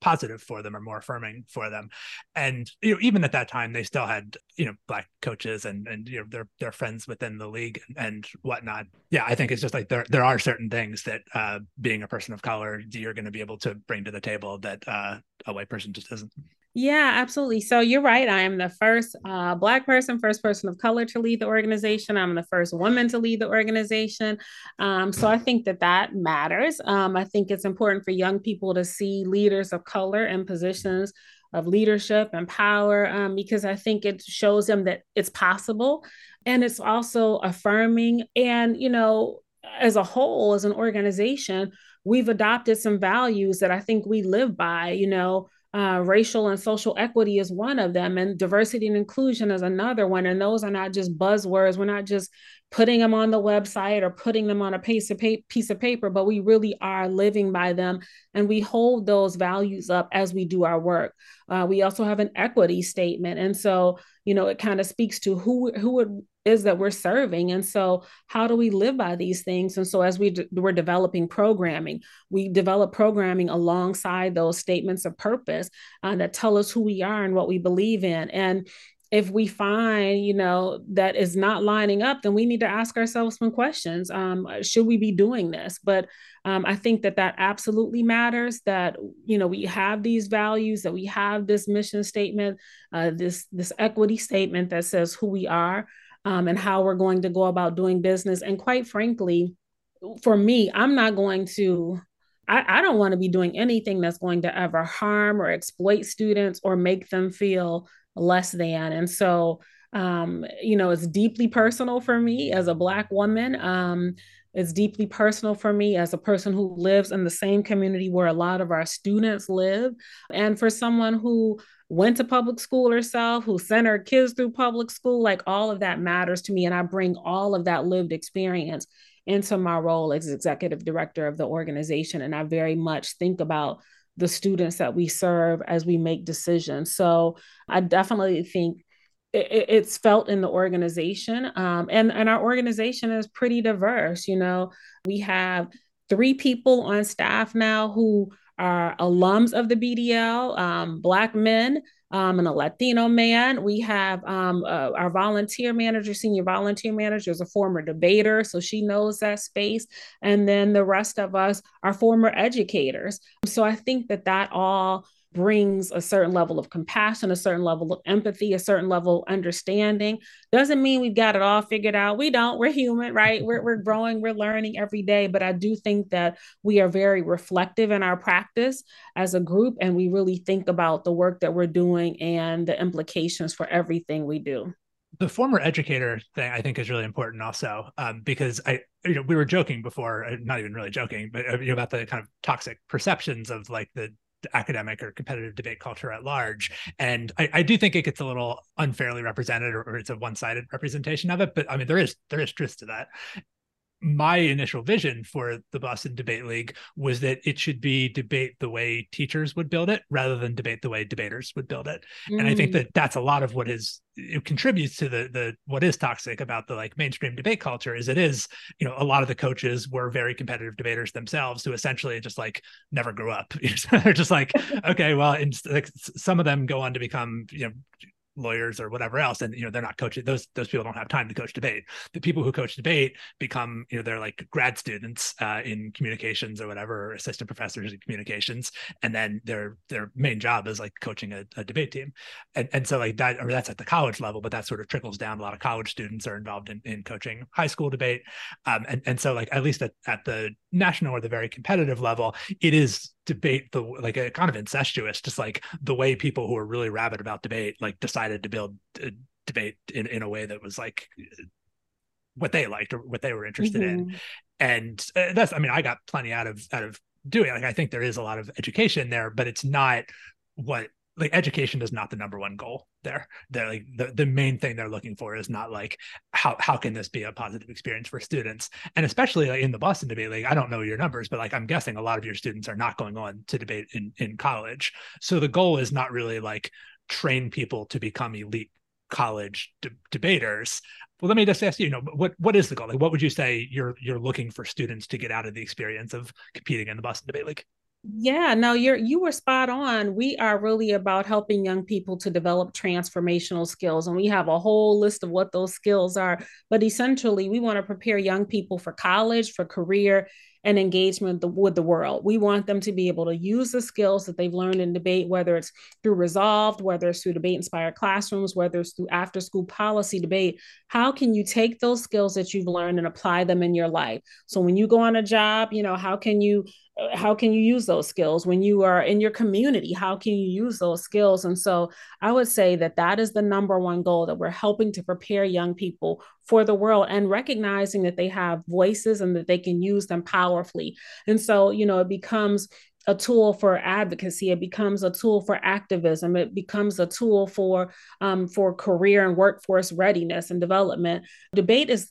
positive for them or more affirming for them. And you know, even at that time, they still had you know black coaches and and you know their their friends within the league and whatnot. Yeah, I think it's just like there there are certain things that uh, being a person of color you're going to be able to bring to the table that uh, a white person just isn't. Yeah, absolutely. So you're right. I am the first uh, Black person, first person of color to lead the organization. I'm the first woman to lead the organization. Um, so I think that that matters. Um, I think it's important for young people to see leaders of color in positions of leadership and power um, because I think it shows them that it's possible. And it's also affirming. And, you know, as a whole, as an organization, we've adopted some values that I think we live by, you know uh, racial and social equity is one of them, and diversity and inclusion is another one. And those are not just buzzwords. We're not just putting them on the website or putting them on a piece of, pa- piece of paper, but we really are living by them. And we hold those values up as we do our work. Uh, we also have an equity statement. And so, you know, it kind of speaks to who, who it is that we're serving. And so, how do we live by these things? And so, as we d- we're developing programming, we develop programming alongside those statements of purpose uh, that tell us who we are and what we believe in. And if we find you know that is not lining up then we need to ask ourselves some questions um, should we be doing this but um, i think that that absolutely matters that you know we have these values that we have this mission statement uh, this this equity statement that says who we are um, and how we're going to go about doing business. And quite frankly, for me, I'm not going to, I, I don't want to be doing anything that's going to ever harm or exploit students or make them feel less than. And so, um, you know, it's deeply personal for me as a Black woman. Um, it's deeply personal for me as a person who lives in the same community where a lot of our students live. And for someone who went to public school herself, who sent her kids through public school, like all of that matters to me. And I bring all of that lived experience into my role as executive director of the organization. And I very much think about the students that we serve as we make decisions. So I definitely think it's felt in the organization um, and and our organization is pretty diverse you know we have three people on staff now who are alums of the BDL, um, Black men, um, and a Latino man. We have um, uh, our volunteer manager, senior volunteer manager, is a former debater, so she knows that space. And then the rest of us are former educators. So I think that that all brings a certain level of compassion, a certain level of empathy, a certain level of understanding. Doesn't mean we've got it all figured out. We don't. We're human, right? We're, we're growing, we're learning every day. But I do think that we are very reflective in our practice as a group, and we really think about the work that we're doing and the implications for everything we do the former educator thing I think is really important also um, because I you know we were joking before uh, not even really joking but uh, you know, about the kind of toxic perceptions of like the academic or competitive debate culture at large. And I, I do think it gets a little unfairly represented or, or it's a one-sided representation of it. But I mean, there is there is truth to that my initial vision for the Boston Debate League was that it should be debate the way teachers would build it rather than debate the way debaters would build it. Mm. And I think mm. that that's a lot of what is it contributes to the the what is toxic about the like mainstream debate culture is it is you know a lot of the coaches were very competitive debaters themselves who essentially just like never grew up they're just like okay well and like some of them go on to become you know lawyers or whatever else and you know they're not coaching those those people don't have time to coach debate. The people who coach debate become you know they're like grad students uh, in communications or whatever or assistant professors in communications and then their their main job is like coaching a, a debate team. And and so like that or that's at the college level but that sort of trickles down. A lot of college students are involved in, in coaching high school debate. Um, and and so like at least at, at the national or the very competitive level it is debate the like a kind of incestuous just like the way people who are really rabid about debate like decided to build a debate in, in a way that was like what they liked or what they were interested mm-hmm. in and uh, that's i mean i got plenty out of out of doing it. like i think there is a lot of education there but it's not what like education is not the number one goal there. They're like the, the main thing they're looking for is not like how how can this be a positive experience for students? And especially like in the boston debate league i don't know your numbers but like i'm guessing a lot of your students are not going on to debate in in college. So the goal is not really like train people to become elite college de- debaters. Well let me just ask you, you know what what is the goal? Like what would you say you're you're looking for students to get out of the experience of competing in the boston debate? League yeah, no, you're you were spot on. We are really about helping young people to develop transformational skills and we have a whole list of what those skills are, but essentially we want to prepare young people for college, for career and engagement with the world. We want them to be able to use the skills that they've learned in debate, whether it's through Resolved, whether it's through debate inspired classrooms, whether it's through after school policy debate. How can you take those skills that you've learned and apply them in your life? So when you go on a job, you know, how can you how can you use those skills when you are in your community how can you use those skills and so i would say that that is the number one goal that we're helping to prepare young people for the world and recognizing that they have voices and that they can use them powerfully and so you know it becomes a tool for advocacy. It becomes a tool for activism. It becomes a tool for um, for career and workforce readiness and development. Debate is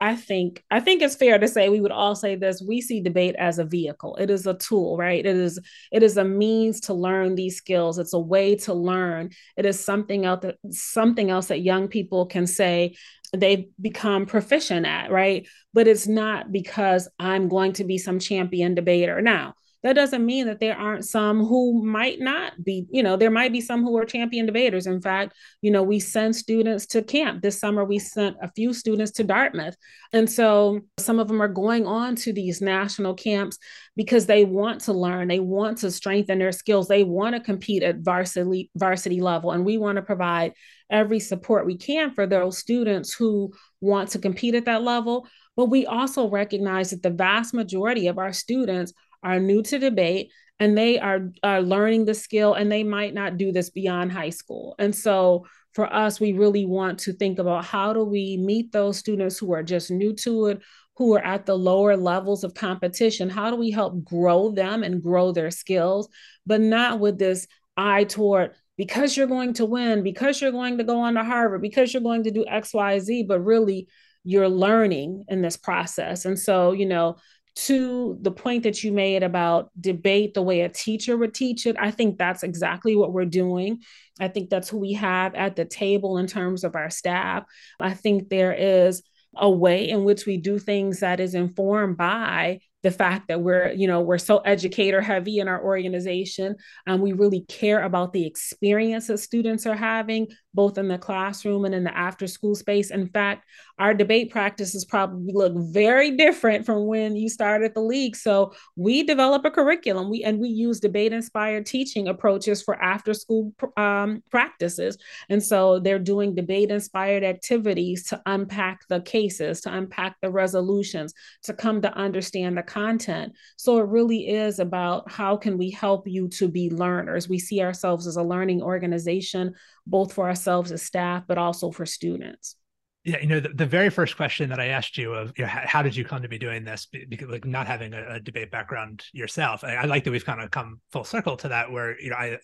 I think I think it's fair to say we would all say this we see debate as a vehicle. It is a tool right? It is it is a means to learn these skills. It's a way to learn. It is something else that something else that young people can say they become proficient at right? But it's not because I'm going to be some champion debater. Now that doesn't mean that there aren't some who might not be, you know, there might be some who are champion debaters. In fact, you know, we send students to camp. This summer, we sent a few students to Dartmouth. And so some of them are going on to these national camps because they want to learn, they want to strengthen their skills, they want to compete at varsity, varsity level. And we want to provide every support we can for those students who want to compete at that level. But we also recognize that the vast majority of our students are new to debate and they are, are learning the skill and they might not do this beyond high school. And so for us, we really want to think about how do we meet those students who are just new to it, who are at the lower levels of competition? How do we help grow them and grow their skills, but not with this eye toward because you're going to win, because you're going to go on to Harvard, because you're going to do X, Y, Z, but really you're learning in this process. And so, you know, to the point that you made about debate the way a teacher would teach it, I think that's exactly what we're doing. I think that's who we have at the table in terms of our staff. I think there is a way in which we do things that is informed by the fact that we're you know we're so educator heavy in our organization and we really care about the experience that students are having both in the classroom and in the after school space. In fact our debate practices probably look very different from when you started the league. So we develop a curriculum. We and we use debate inspired teaching approaches for after school um, practices. And so they're doing debate inspired activities to unpack the cases to unpack the resolutions to come to understand the content. So it really is about how can we help you to be learners. We see ourselves as a learning organization both for ourselves as staff but also for students yeah, you know, the, the very first question that I asked you of, you know, how, how did you come to be doing this? Because like not having a, a debate background yourself, I, I, like that we've kind of come full circle to that. Where you know, I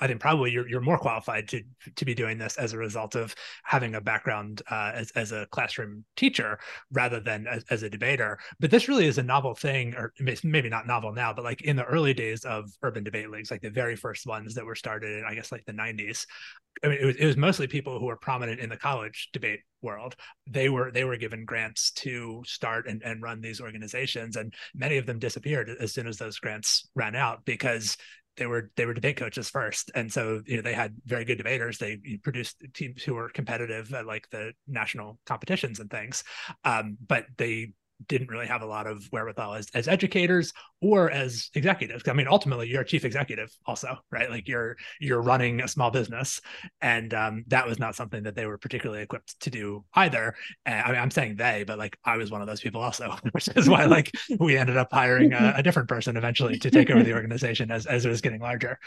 I think probably you're you're more qualified to to be doing this as a result of having a background uh, as as a classroom teacher rather than as, as, a debater. But this really is a novel thing, or maybe not novel now, but like in the early days of urban debate leagues, like the very first ones that were started in I guess like the 90s. I mean, it was it was mostly people who were prominent in the college debate world. They were they were given grants to start and, and run these organizations, and many of them disappeared as soon as those grants ran out because they were they were debate coaches first, and so you know they had very good debaters. They produced teams who were competitive at like the national competitions and things, um, but they didn't really have a lot of wherewithal as, as educators or as executives. I mean, ultimately, you're a chief executive, also, right? Like you're you're running a small business, and um, that was not something that they were particularly equipped to do either. And, I mean, I'm saying they, but like I was one of those people also, which is why like we ended up hiring a, a different person eventually to take over the organization as as it was getting larger.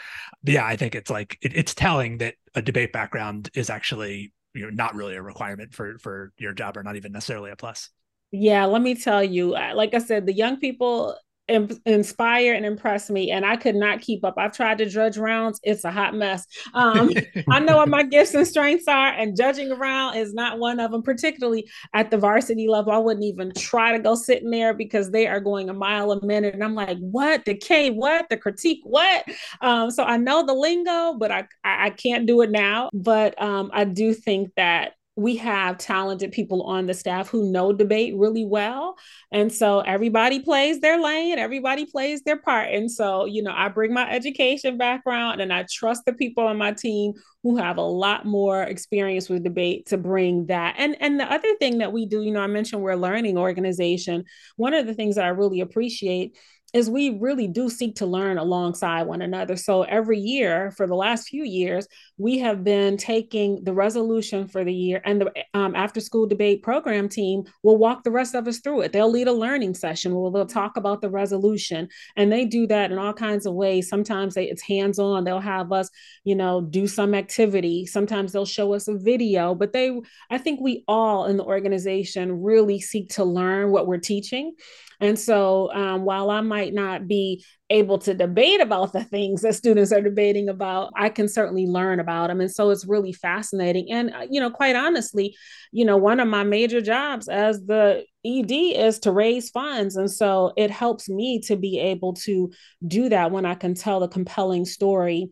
But yeah, I think it's like it, it's telling that a debate background is actually you know not really a requirement for for your job or not even necessarily a plus. Yeah, let me tell you, like I said, the young people inspire and impress me and i could not keep up. I've tried to judge rounds it's a hot mess. Um, i know what my gifts and strengths are and judging around is not one of them particularly at the varsity level. I wouldn't even try to go sit in there because they are going a mile a minute and i'm like what? The k what? The critique what? Um, so i know the lingo but i i can't do it now. But um, i do think that we have talented people on the staff who know debate really well. And so everybody plays their lane, everybody plays their part. And so, you know, I bring my education background and I trust the people on my team who have a lot more experience with debate to bring that. And and the other thing that we do, you know, I mentioned we're a learning organization. One of the things that I really appreciate is we really do seek to learn alongside one another. So every year for the last few years, we have been taking the resolution for the year and the um, after school debate program team will walk the rest of us through it. They'll lead a learning session where they'll talk about the resolution and they do that in all kinds of ways. Sometimes they, it's hands on. They'll have us, you know, do some activity. Sometimes they'll show us a video, but they, I think we all in the organization really seek to learn what we're teaching. And so um, while I might not be able to debate about the things that students are debating about, I can certainly learn about them. And so it's really fascinating. And, uh, you know, quite honestly, you know, one of my major jobs as the ED is to raise funds. And so it helps me to be able to do that when I can tell a compelling story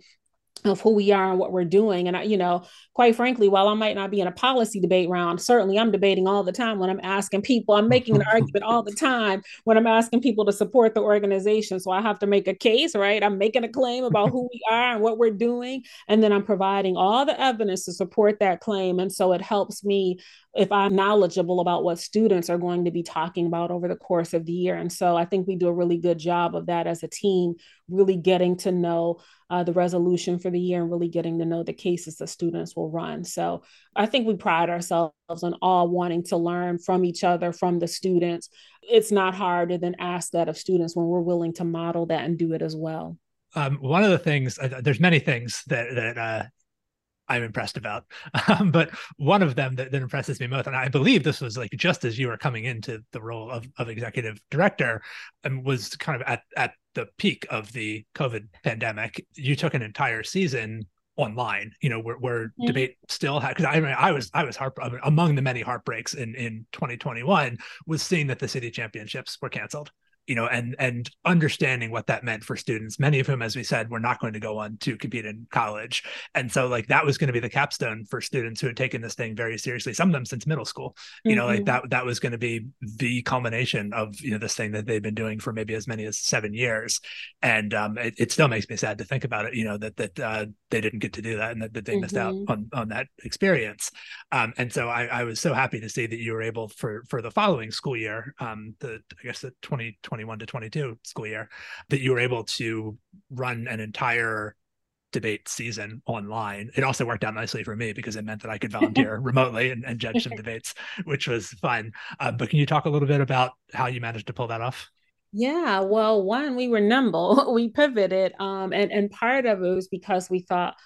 of who we are and what we're doing. And I, you know, quite frankly, while I might not be in a policy debate round, certainly I'm debating all the time when I'm asking people, I'm making an argument all the time when I'm asking people to support the organization. So I have to make a case, right? I'm making a claim about who we are and what we're doing. And then I'm providing all the evidence to support that claim. And so it helps me if I'm knowledgeable about what students are going to be talking about over the course of the year. And so I think we do a really good job of that as a team, really getting to know uh, the resolution for the year and really getting to know the cases that students will run. So I think we pride ourselves on all wanting to learn from each other, from the students. It's not harder than ask that of students when we're willing to model that and do it as well. Um, one of the things, uh, there's many things that that uh, I'm impressed about. Um, but one of them that, that, impresses me most, and I believe this was like just as you were coming into the role of, of executive director, and was kind of at, at the peak of the COVID pandemic. You took an entire season online, you know, where, where mm-hmm. debate still had, because I mean, I was, I was heart among the many heartbreaks in, in 2021 was seeing that the city championships were canceled you know, and and understanding what that meant for students, many of whom, as we said, were not going to go on to compete in college. And so like that was going to be the capstone for students who had taken this thing very seriously, some of them since middle school. You mm-hmm. know, like mm-hmm. that that was going to be the culmination of you know this thing that they've been doing for maybe as many as seven years. And um, it, it still makes me sad to think about it, you know, that that uh, they didn't get to do that and that, that they mm-hmm. missed out mm-hmm. on on that experience. Um, and so I, I was so happy to see that you were able for for the following school year, um, the I guess the 2020 21 to 22 school year that you were able to run an entire debate season online. It also worked out nicely for me because it meant that I could volunteer remotely and, and, judge some debates, which was fun. Uh, but can you talk a little bit about how you managed to pull that off? Yeah, well, one, we were nimble, we pivoted, um, and and part of it was because we thought,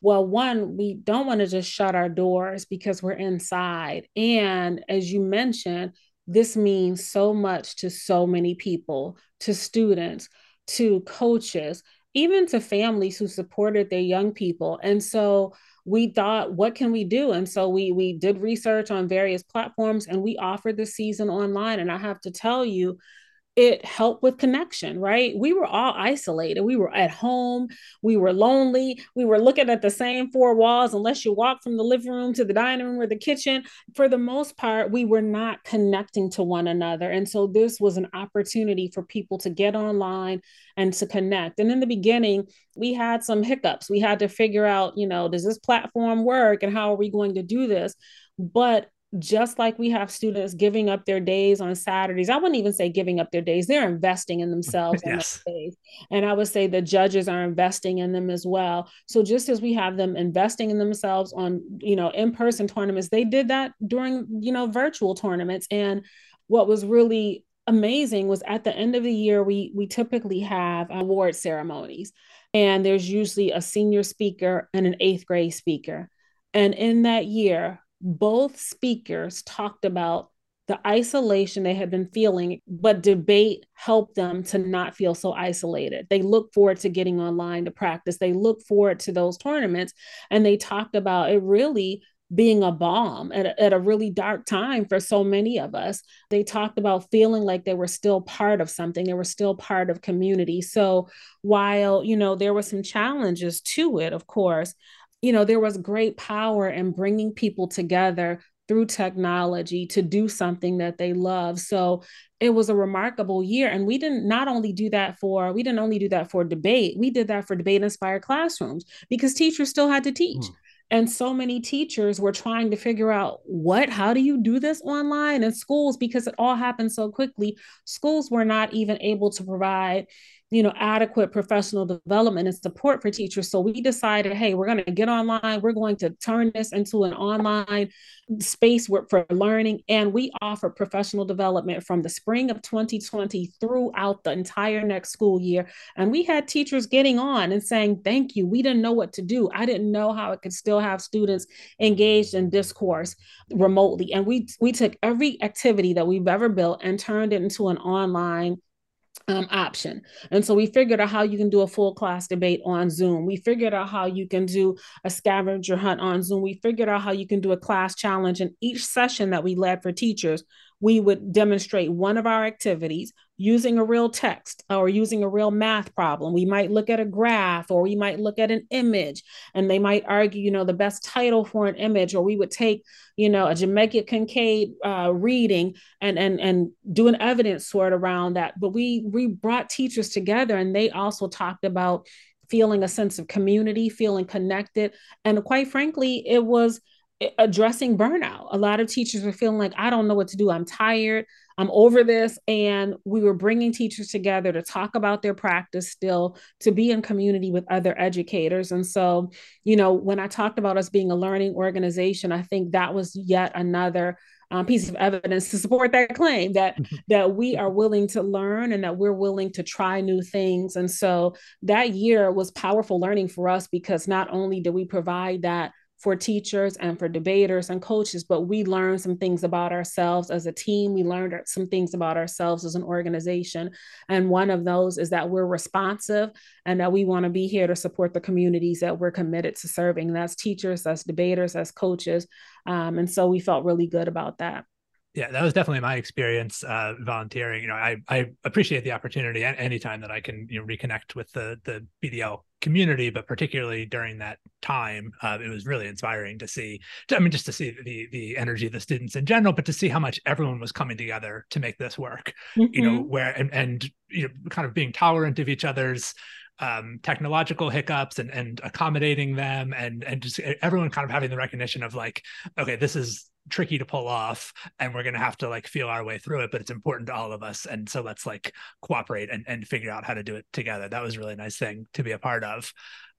well, one, we don't want to just shut our doors because we're inside, and as you mentioned, this means so much to so many people, to students, to coaches, even to families who supported their young people. And so we thought, what can we do? And so we we did research on various platforms and we offered the season online. And I have to tell you, it helped with connection, right? We were all isolated. We were at home. We were lonely. We were looking at the same four walls, unless you walk from the living room to the dining room or the kitchen. For the most part, we were not connecting to one another. And so this was an opportunity for people to get online and to connect. And in the beginning, we had some hiccups. We had to figure out, you know, does this platform work and how are we going to do this? But just like we have students giving up their days on Saturdays, I wouldn't even say giving up their days, they're investing in mm, themselves yes. days. And I would say the judges are investing in them as well. So just as we have them investing in themselves on, you know, in-person tournaments, they did that during, you know, virtual tournaments. And what was really amazing was at the end of the year, we we typically have award ceremonies. And there's usually a senior speaker and an eighth grade speaker. And in that year, both speakers talked about the isolation they had been feeling, but debate helped them to not feel so isolated. They look forward to getting online to practice. They look forward to those tournaments. And they talked about it really being a balm at a, at a really dark time for so many of us. They talked about feeling like they were still part of something, they were still part of community. So while, you know, there were some challenges to it, of course, you know, there was great power in bringing people together through technology to do something that they love. So it was a remarkable year. And we didn't not only do that for, we didn't only do that for debate, we did that for debate inspired classrooms because teachers still had to teach. Mm. And so many teachers were trying to figure out what, how do you do this online in schools because it all happened so quickly. Schools were not even able to provide you know adequate professional development and support for teachers. So we decided hey we're going to get online. We're going to turn this into an online space for learning. And we offer professional development from the spring of 2020 throughout the entire next school year. And we had teachers getting on and saying thank you. We didn't know what to do. I didn't know how it could still have students engaged in discourse remotely. And we we took every activity that we've ever built and turned it into an online um, option. And so we figured out how you can do a full class debate on Zoom. We figured out how you can do a scavenger hunt on Zoom. We figured out how you can do a class challenge. And each session that we led for teachers we would demonstrate one of our activities using a real text or using a real math problem. We might look at a graph or we might look at an image and they might argue, you know, the best title for an image, or we would take, you know, a Jamaica Kincaid uh, reading and, and, and do an evidence sort around that. But we, we brought teachers together and they also talked about feeling a sense of community, feeling connected. And quite frankly, it was addressing burnout. A lot of teachers were feeling like, I don't know what to do. I'm tired. I'm over this. And we were bringing teachers together to talk about their practice still, to be in community with other educators. And so, you know, when I talked about us being a learning organization, I think that was yet another um, piece of evidence to support that claim that that we are willing to learn and that we're willing to try new things and so that year was powerful learning for us because not only did we provide that for teachers and for debaters and coaches, but we learned some things about ourselves as a team. We learned some things about ourselves as an organization. And one of those is that we're responsive and that we want to be here to support the communities that we're committed to serving. That's teachers, that's debaters, that's coaches. Um, and so we felt really good about that. Yeah that was definitely my experience uh, volunteering you know i i appreciate the opportunity anytime that i can you know reconnect with the the bdl community but particularly during that time uh, it was really inspiring to see i mean just to see the the energy of the students in general but to see how much everyone was coming together to make this work mm-hmm. you know mm-hmm. where and and you know kind of being tolerant of each other's um, technological hiccups and and accommodating them and and just everyone kind of having the recognition of like okay this is tricky to pull off and we're going to have to like feel our way through it but it's important to all of us and so let's like cooperate and, and figure out how to do it together. That was a really nice thing to be a part of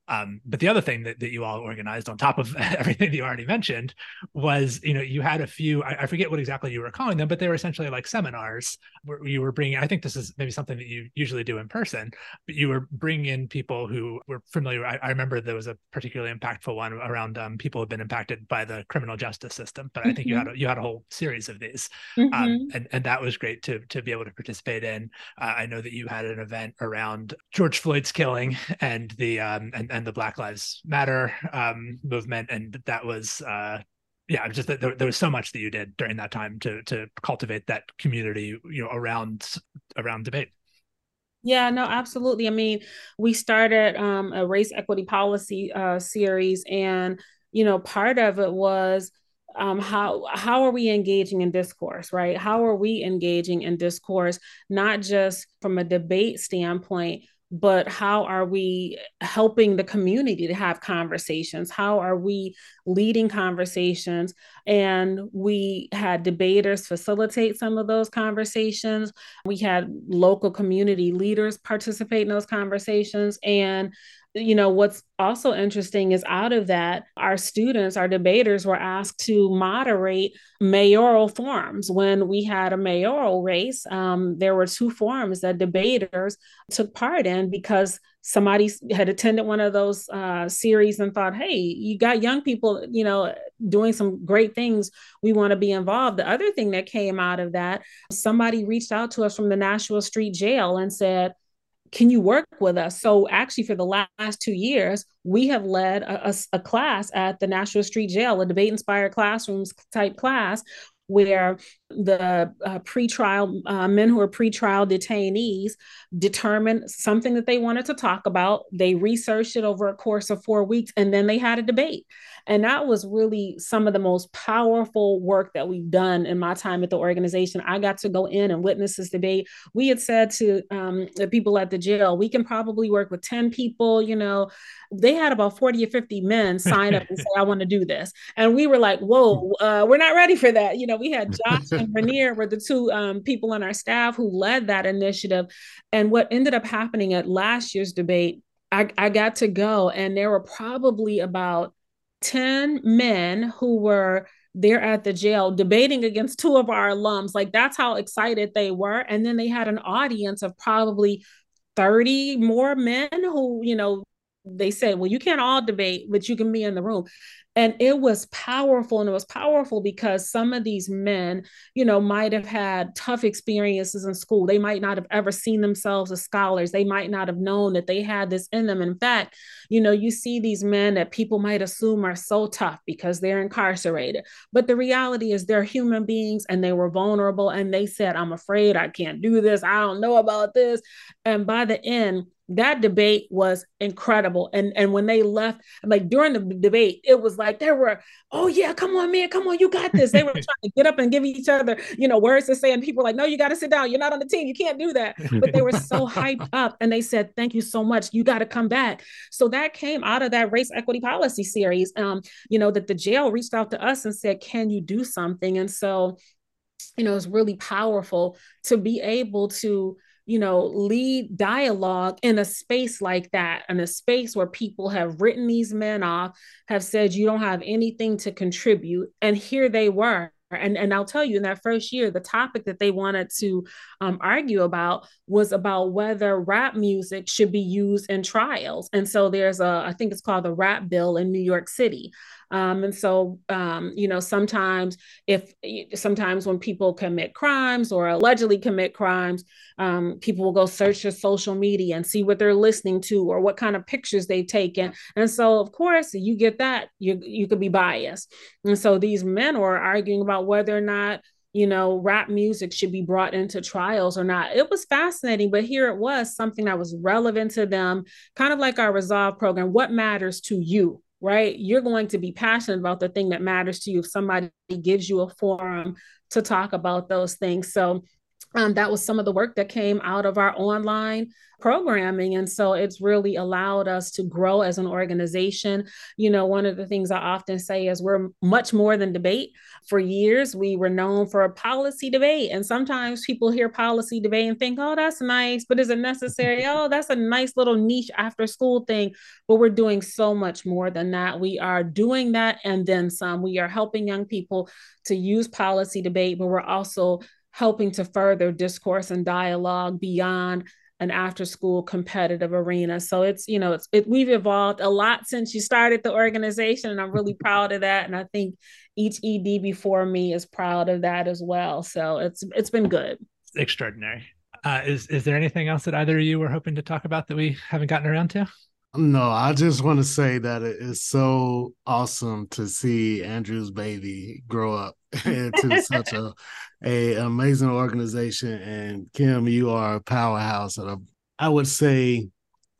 um, but the other thing that, that you all organized on top of everything that you already mentioned was, you know, you had a few, I, I, forget what exactly you were calling them, but they were essentially like seminars where you were bringing, I think this is maybe something that you usually do in person, but you were bringing in people who were familiar. I, I remember there was a particularly impactful one around um, people who have been impacted by the criminal justice system, but. I think you had, mm-hmm. a, you had a whole series of these. Um, mm-hmm. Um, and, and that was great to, to be able to participate in. Uh, I know that you had an event around George Floyd's killing and the, um, and, and the Black Lives Matter um, movement, and that was uh, yeah, just that there, there, was so much that you did during that time to to cultivate that community, you know, around around debate. Yeah, no, absolutely. I mean, we started um, a race equity policy uh, series, and you know, part of it was um, how how are we engaging in discourse right how are we engaging in discourse not just from a debate standpoint but how are we helping the community to have conversations? How are we leading conversations? And we had debaters facilitate some of those conversations. We had local community leaders participate in those conversations. And you know what's also interesting is out of that our students our debaters were asked to moderate mayoral forums when we had a mayoral race um, there were two forums that debaters took part in because somebody had attended one of those uh, series and thought hey you got young people you know doing some great things. We want to be involved. The other thing that came out of that somebody reached out to us from the nashua street jail and said can you work with us? So actually, for the last two years, we have led a, a, a class at the Nashua Street Jail, a debate inspired classrooms type class where the uh, pretrial uh, men who are pretrial detainees determined something that they wanted to talk about. They researched it over a course of four weeks, and then they had a debate. And that was really some of the most powerful work that we've done in my time at the organization. I got to go in and witness this debate. We had said to um, the people at the jail, we can probably work with 10 people. You know, they had about 40 or 50 men sign up and say, I want to do this. And we were like, whoa, uh, we're not ready for that. You know, we had Josh and Rainier were the two um, people on our staff who led that initiative. And what ended up happening at last year's debate, I, I got to go, and there were probably about 10 men who were there at the jail debating against two of our alums. Like that's how excited they were. And then they had an audience of probably 30 more men who, you know, they said, well, you can't all debate, but you can be in the room. And it was powerful and it was powerful because some of these men you know might have had tough experiences in school. They might not have ever seen themselves as scholars. They might not have known that they had this in them. In fact you know you see these men that people might assume are so tough because they're incarcerated. But the reality is they're human beings and they were vulnerable and they said i'm afraid i can't do this. I don't know about this. And by the end that debate was incredible. And and when they left like during the debate it was like there were oh yeah come on man come on you got this. They were trying to get up and give each other you know words to say. And people like no you got to sit down. You're not on the team. You can't do that. But they were so hyped up and they said thank you so much. You got to come back. So that came out of that race equity policy series. Um you know that the jail reached out to us and said can you do something? And so you know it's really powerful to be able to you know, lead dialogue in a space like that, in a space where people have written these men off, have said you don't have anything to contribute. And here they were. And, and I'll tell you, in that first year, the topic that they wanted to um, argue about was about whether rap music should be used in trials. And so there's a, I think it's called the rap bill in New York City. Um, and so, um, you know, sometimes if sometimes when people commit crimes or allegedly commit crimes, um, people will go search their social media and see what they're listening to or what kind of pictures they've taken. And so, of course, you get that you you could be biased. And so these men were arguing about whether or not you know, rap music should be brought into trials or not. It was fascinating, but here it was something that was relevant to them, kind of like our Resolve program. What matters to you? Right? You're going to be passionate about the thing that matters to you if somebody gives you a forum to talk about those things. So um, that was some of the work that came out of our online programming. And so it's really allowed us to grow as an organization. You know, one of the things I often say is we're much more than debate. For years, we were known for a policy debate. And sometimes people hear policy debate and think, oh, that's nice, but is it necessary? oh, that's a nice little niche after school thing. But we're doing so much more than that. We are doing that and then some. We are helping young people to use policy debate, but we're also helping to further discourse and dialogue beyond an after school competitive arena. So it's, you know, it's it, we've evolved a lot since you started the organization and I'm really proud of that and I think each ED before me is proud of that as well. So it's it's been good. Extraordinary. Uh, is is there anything else that either of you were hoping to talk about that we haven't gotten around to? No, I just want to say that it is so awesome to see Andrew's baby grow up into such a a amazing organization. And Kim, you are a powerhouse, and a, I would say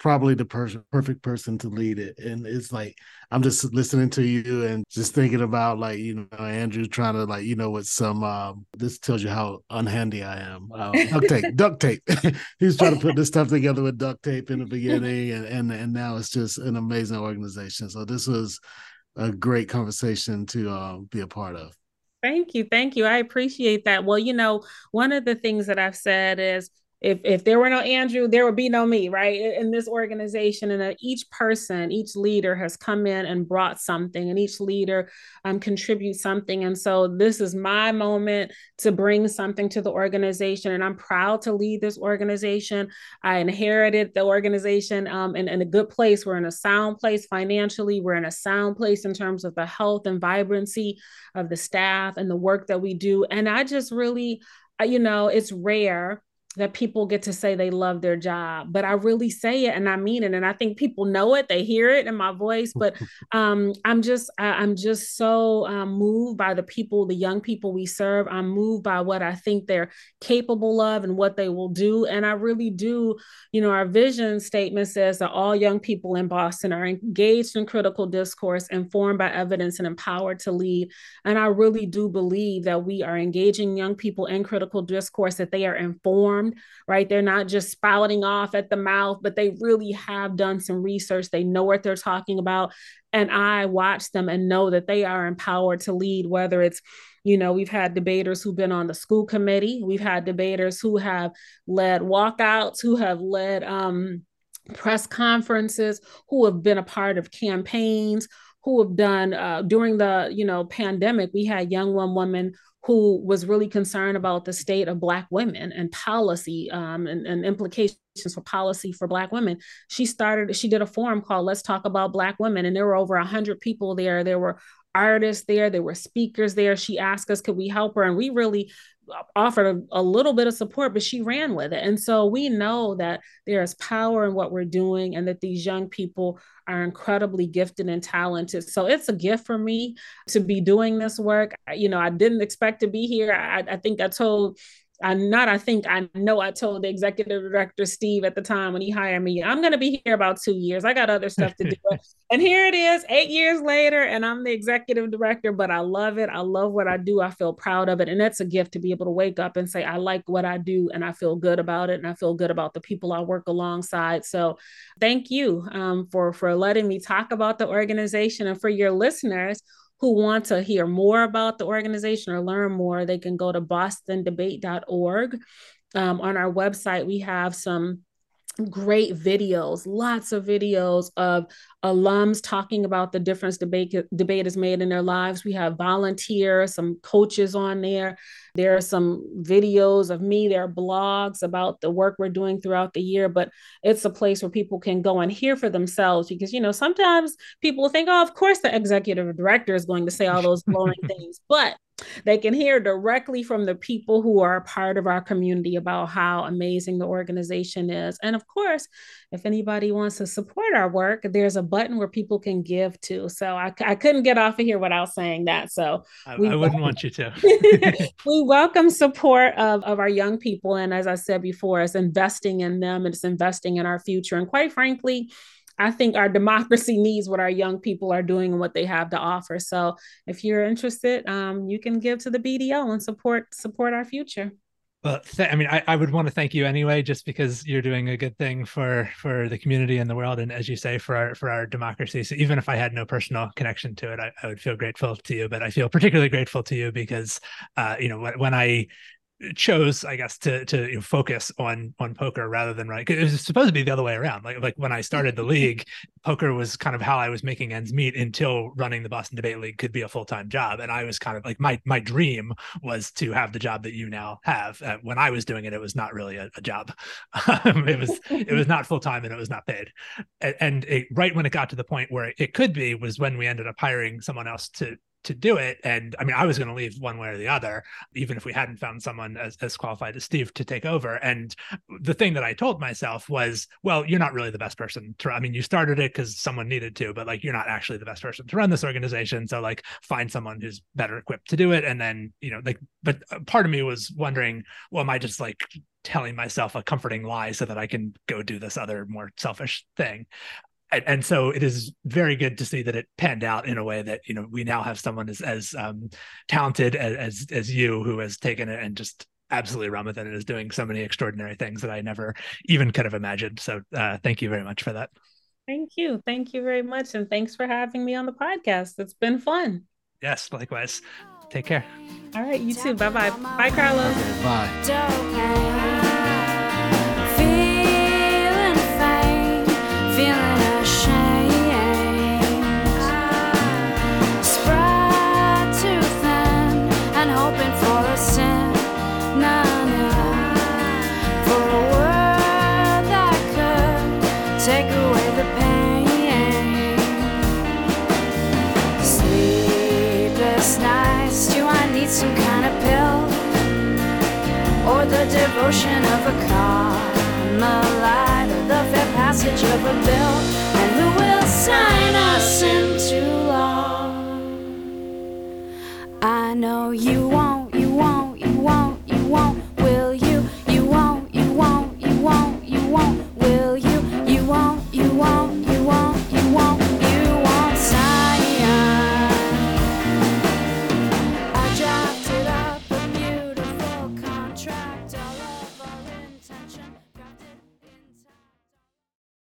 probably the per- perfect person to lead it. And it's like I'm just listening to you and just thinking about like you know Andrew trying to like you know with some um, this tells you how unhandy I am. Uh, duct tape, duct tape. He's trying to put this stuff together with duct tape in the beginning, and and and now it's just an amazing organization. So this was a great conversation to uh, be a part of. Thank you. Thank you. I appreciate that. Well, you know, one of the things that I've said is if if there were no Andrew, there would be no me, right? In this organization, and uh, each person, each leader has come in and brought something, and each leader um, contributes something. And so this is my moment to bring something to the organization, and I'm proud to lead this organization. I inherited the organization um, in, in a good place. We're in a sound place financially. We're in a sound place in terms of the health and vibrancy of the staff and the work that we do. And I just really, you know, it's rare that people get to say they love their job but i really say it and i mean it and i think people know it they hear it in my voice but um, i'm just I, am just so um, moved by the people the young people we serve. I'm moved by what i think they're capable of and what they will do and i really do you know our vision statement says that all young people in boston are engaged in critical discourse informed by evidence and empowered to lead and i really do believe that we are engaging young people in critical discourse that they are informed informed, right? They're not just spouting off at the mouth, but they really have done some research. They know what they're talking about. And I watch them and know that they are empowered to lead, whether it's you know, we've had debaters who've been on the school committee. We've had debaters who have led walkouts, who have led um, press conferences, who have been a part of campaigns, who have done uh, during the you know pandemic. We had young one woman who was really concerned about the state of Black women and policy um, and, and, implications for policy for Black women. She started, she did a forum called Let's Talk About Black Women, and there were over 100 people there. There were artists there, there were speakers there. She asked us, could we help her? And we really offered a, a, little bit of support, but she ran with it. And so we know that there is power in what we're doing and that these young people are incredibly gifted and talented. So it's a gift for me to be doing this work. You know, I didn't expect to be here. I, I think I told I not I think I know I told the executive director Steve at the time when he hired me, I'm gonna be here about two years. I got other stuff to do. and here it is, eight years later, and I'm the executive director, but I love it. I love what I do. I feel proud of it. And that's a gift to be able to wake up and say, I like what I do and I feel good about it. And I feel good about the people I work alongside. So thank you um, for for letting me talk about the organization and for your listeners who want to hear more about the organization or learn more, they can go to bostondebate.org. Um, on our website, we have some great videos, lots of videos of alums talking about the difference debate debate has made in their lives. We have volunteers, some coaches on there. There are some videos of me, there are blogs about the work we're doing throughout the year, but it's a place where people can go and hear for themselves because you know, sometimes people think, "Oh, of course the executive director is going to say all those glowing things." But they can hear directly from the people who are part of our community about how amazing the organization is. And of course, if anybody wants to support our work, there's a button where people can give to. So I, I couldn't get off of here without saying that. So I, we, I wouldn't want you to. we welcome support of, of our young people. And as I said before, it's investing in them, it's investing in our future. And quite frankly, I think our democracy needs what our young people are doing and what they have to offer. So if you're interested, um, you can give to the BDL and support support our future. Well, th- I mean, I, I would want to thank you anyway, just because you're doing a good thing for for the community and the world, and as you say, for our for our democracy. So even if I had no personal connection to it, I, I would feel grateful to you. But I feel particularly grateful to you because, uh, you know, when, when I chose i guess to to you know, focus on on poker rather than right it was supposed to be the other way around. Like like when i started the league poker was kind of how i was making ends meet until running the boston debate league could be a full-time job. And i was kind of like my my dream was to have the job that you now have. Uh, when i was doing it it was not really a, a job. Um, it was it was not full-time and it was not paid. And, and it, right when it got to the point where it could be was when we ended up hiring someone else to to do it. And I mean, I was going to leave one way or the other, even if we hadn't found someone as, as qualified as Steve to take over. And the thing that I told myself was, well, you're not really the best person to, I mean, you started it because someone needed to, but like, you're not actually the best person to run this organization. So like find someone who's better equipped to do it. And then, you know, like, but uh, part of me was wondering, well, am I just like telling myself a comforting lie so that I can go do this other more selfish thing and, and, so it is very good to see that it panned out in a way that you know we now have someone as as um, talented as, as as you who has taken it and just absolutely run with it and is doing so many extraordinary things that I never even could have imagined. So uh, thank you very much for that. Thank you. Thank you very much. And thanks for having me on the podcast. It's been fun. Yes, likewise. Take care. All right, you too. Bye bye. Bye, Carlos. Okay, the devotion of a Carmelite, or the fair passage of a bill, and who will sign us into law? I know you won't.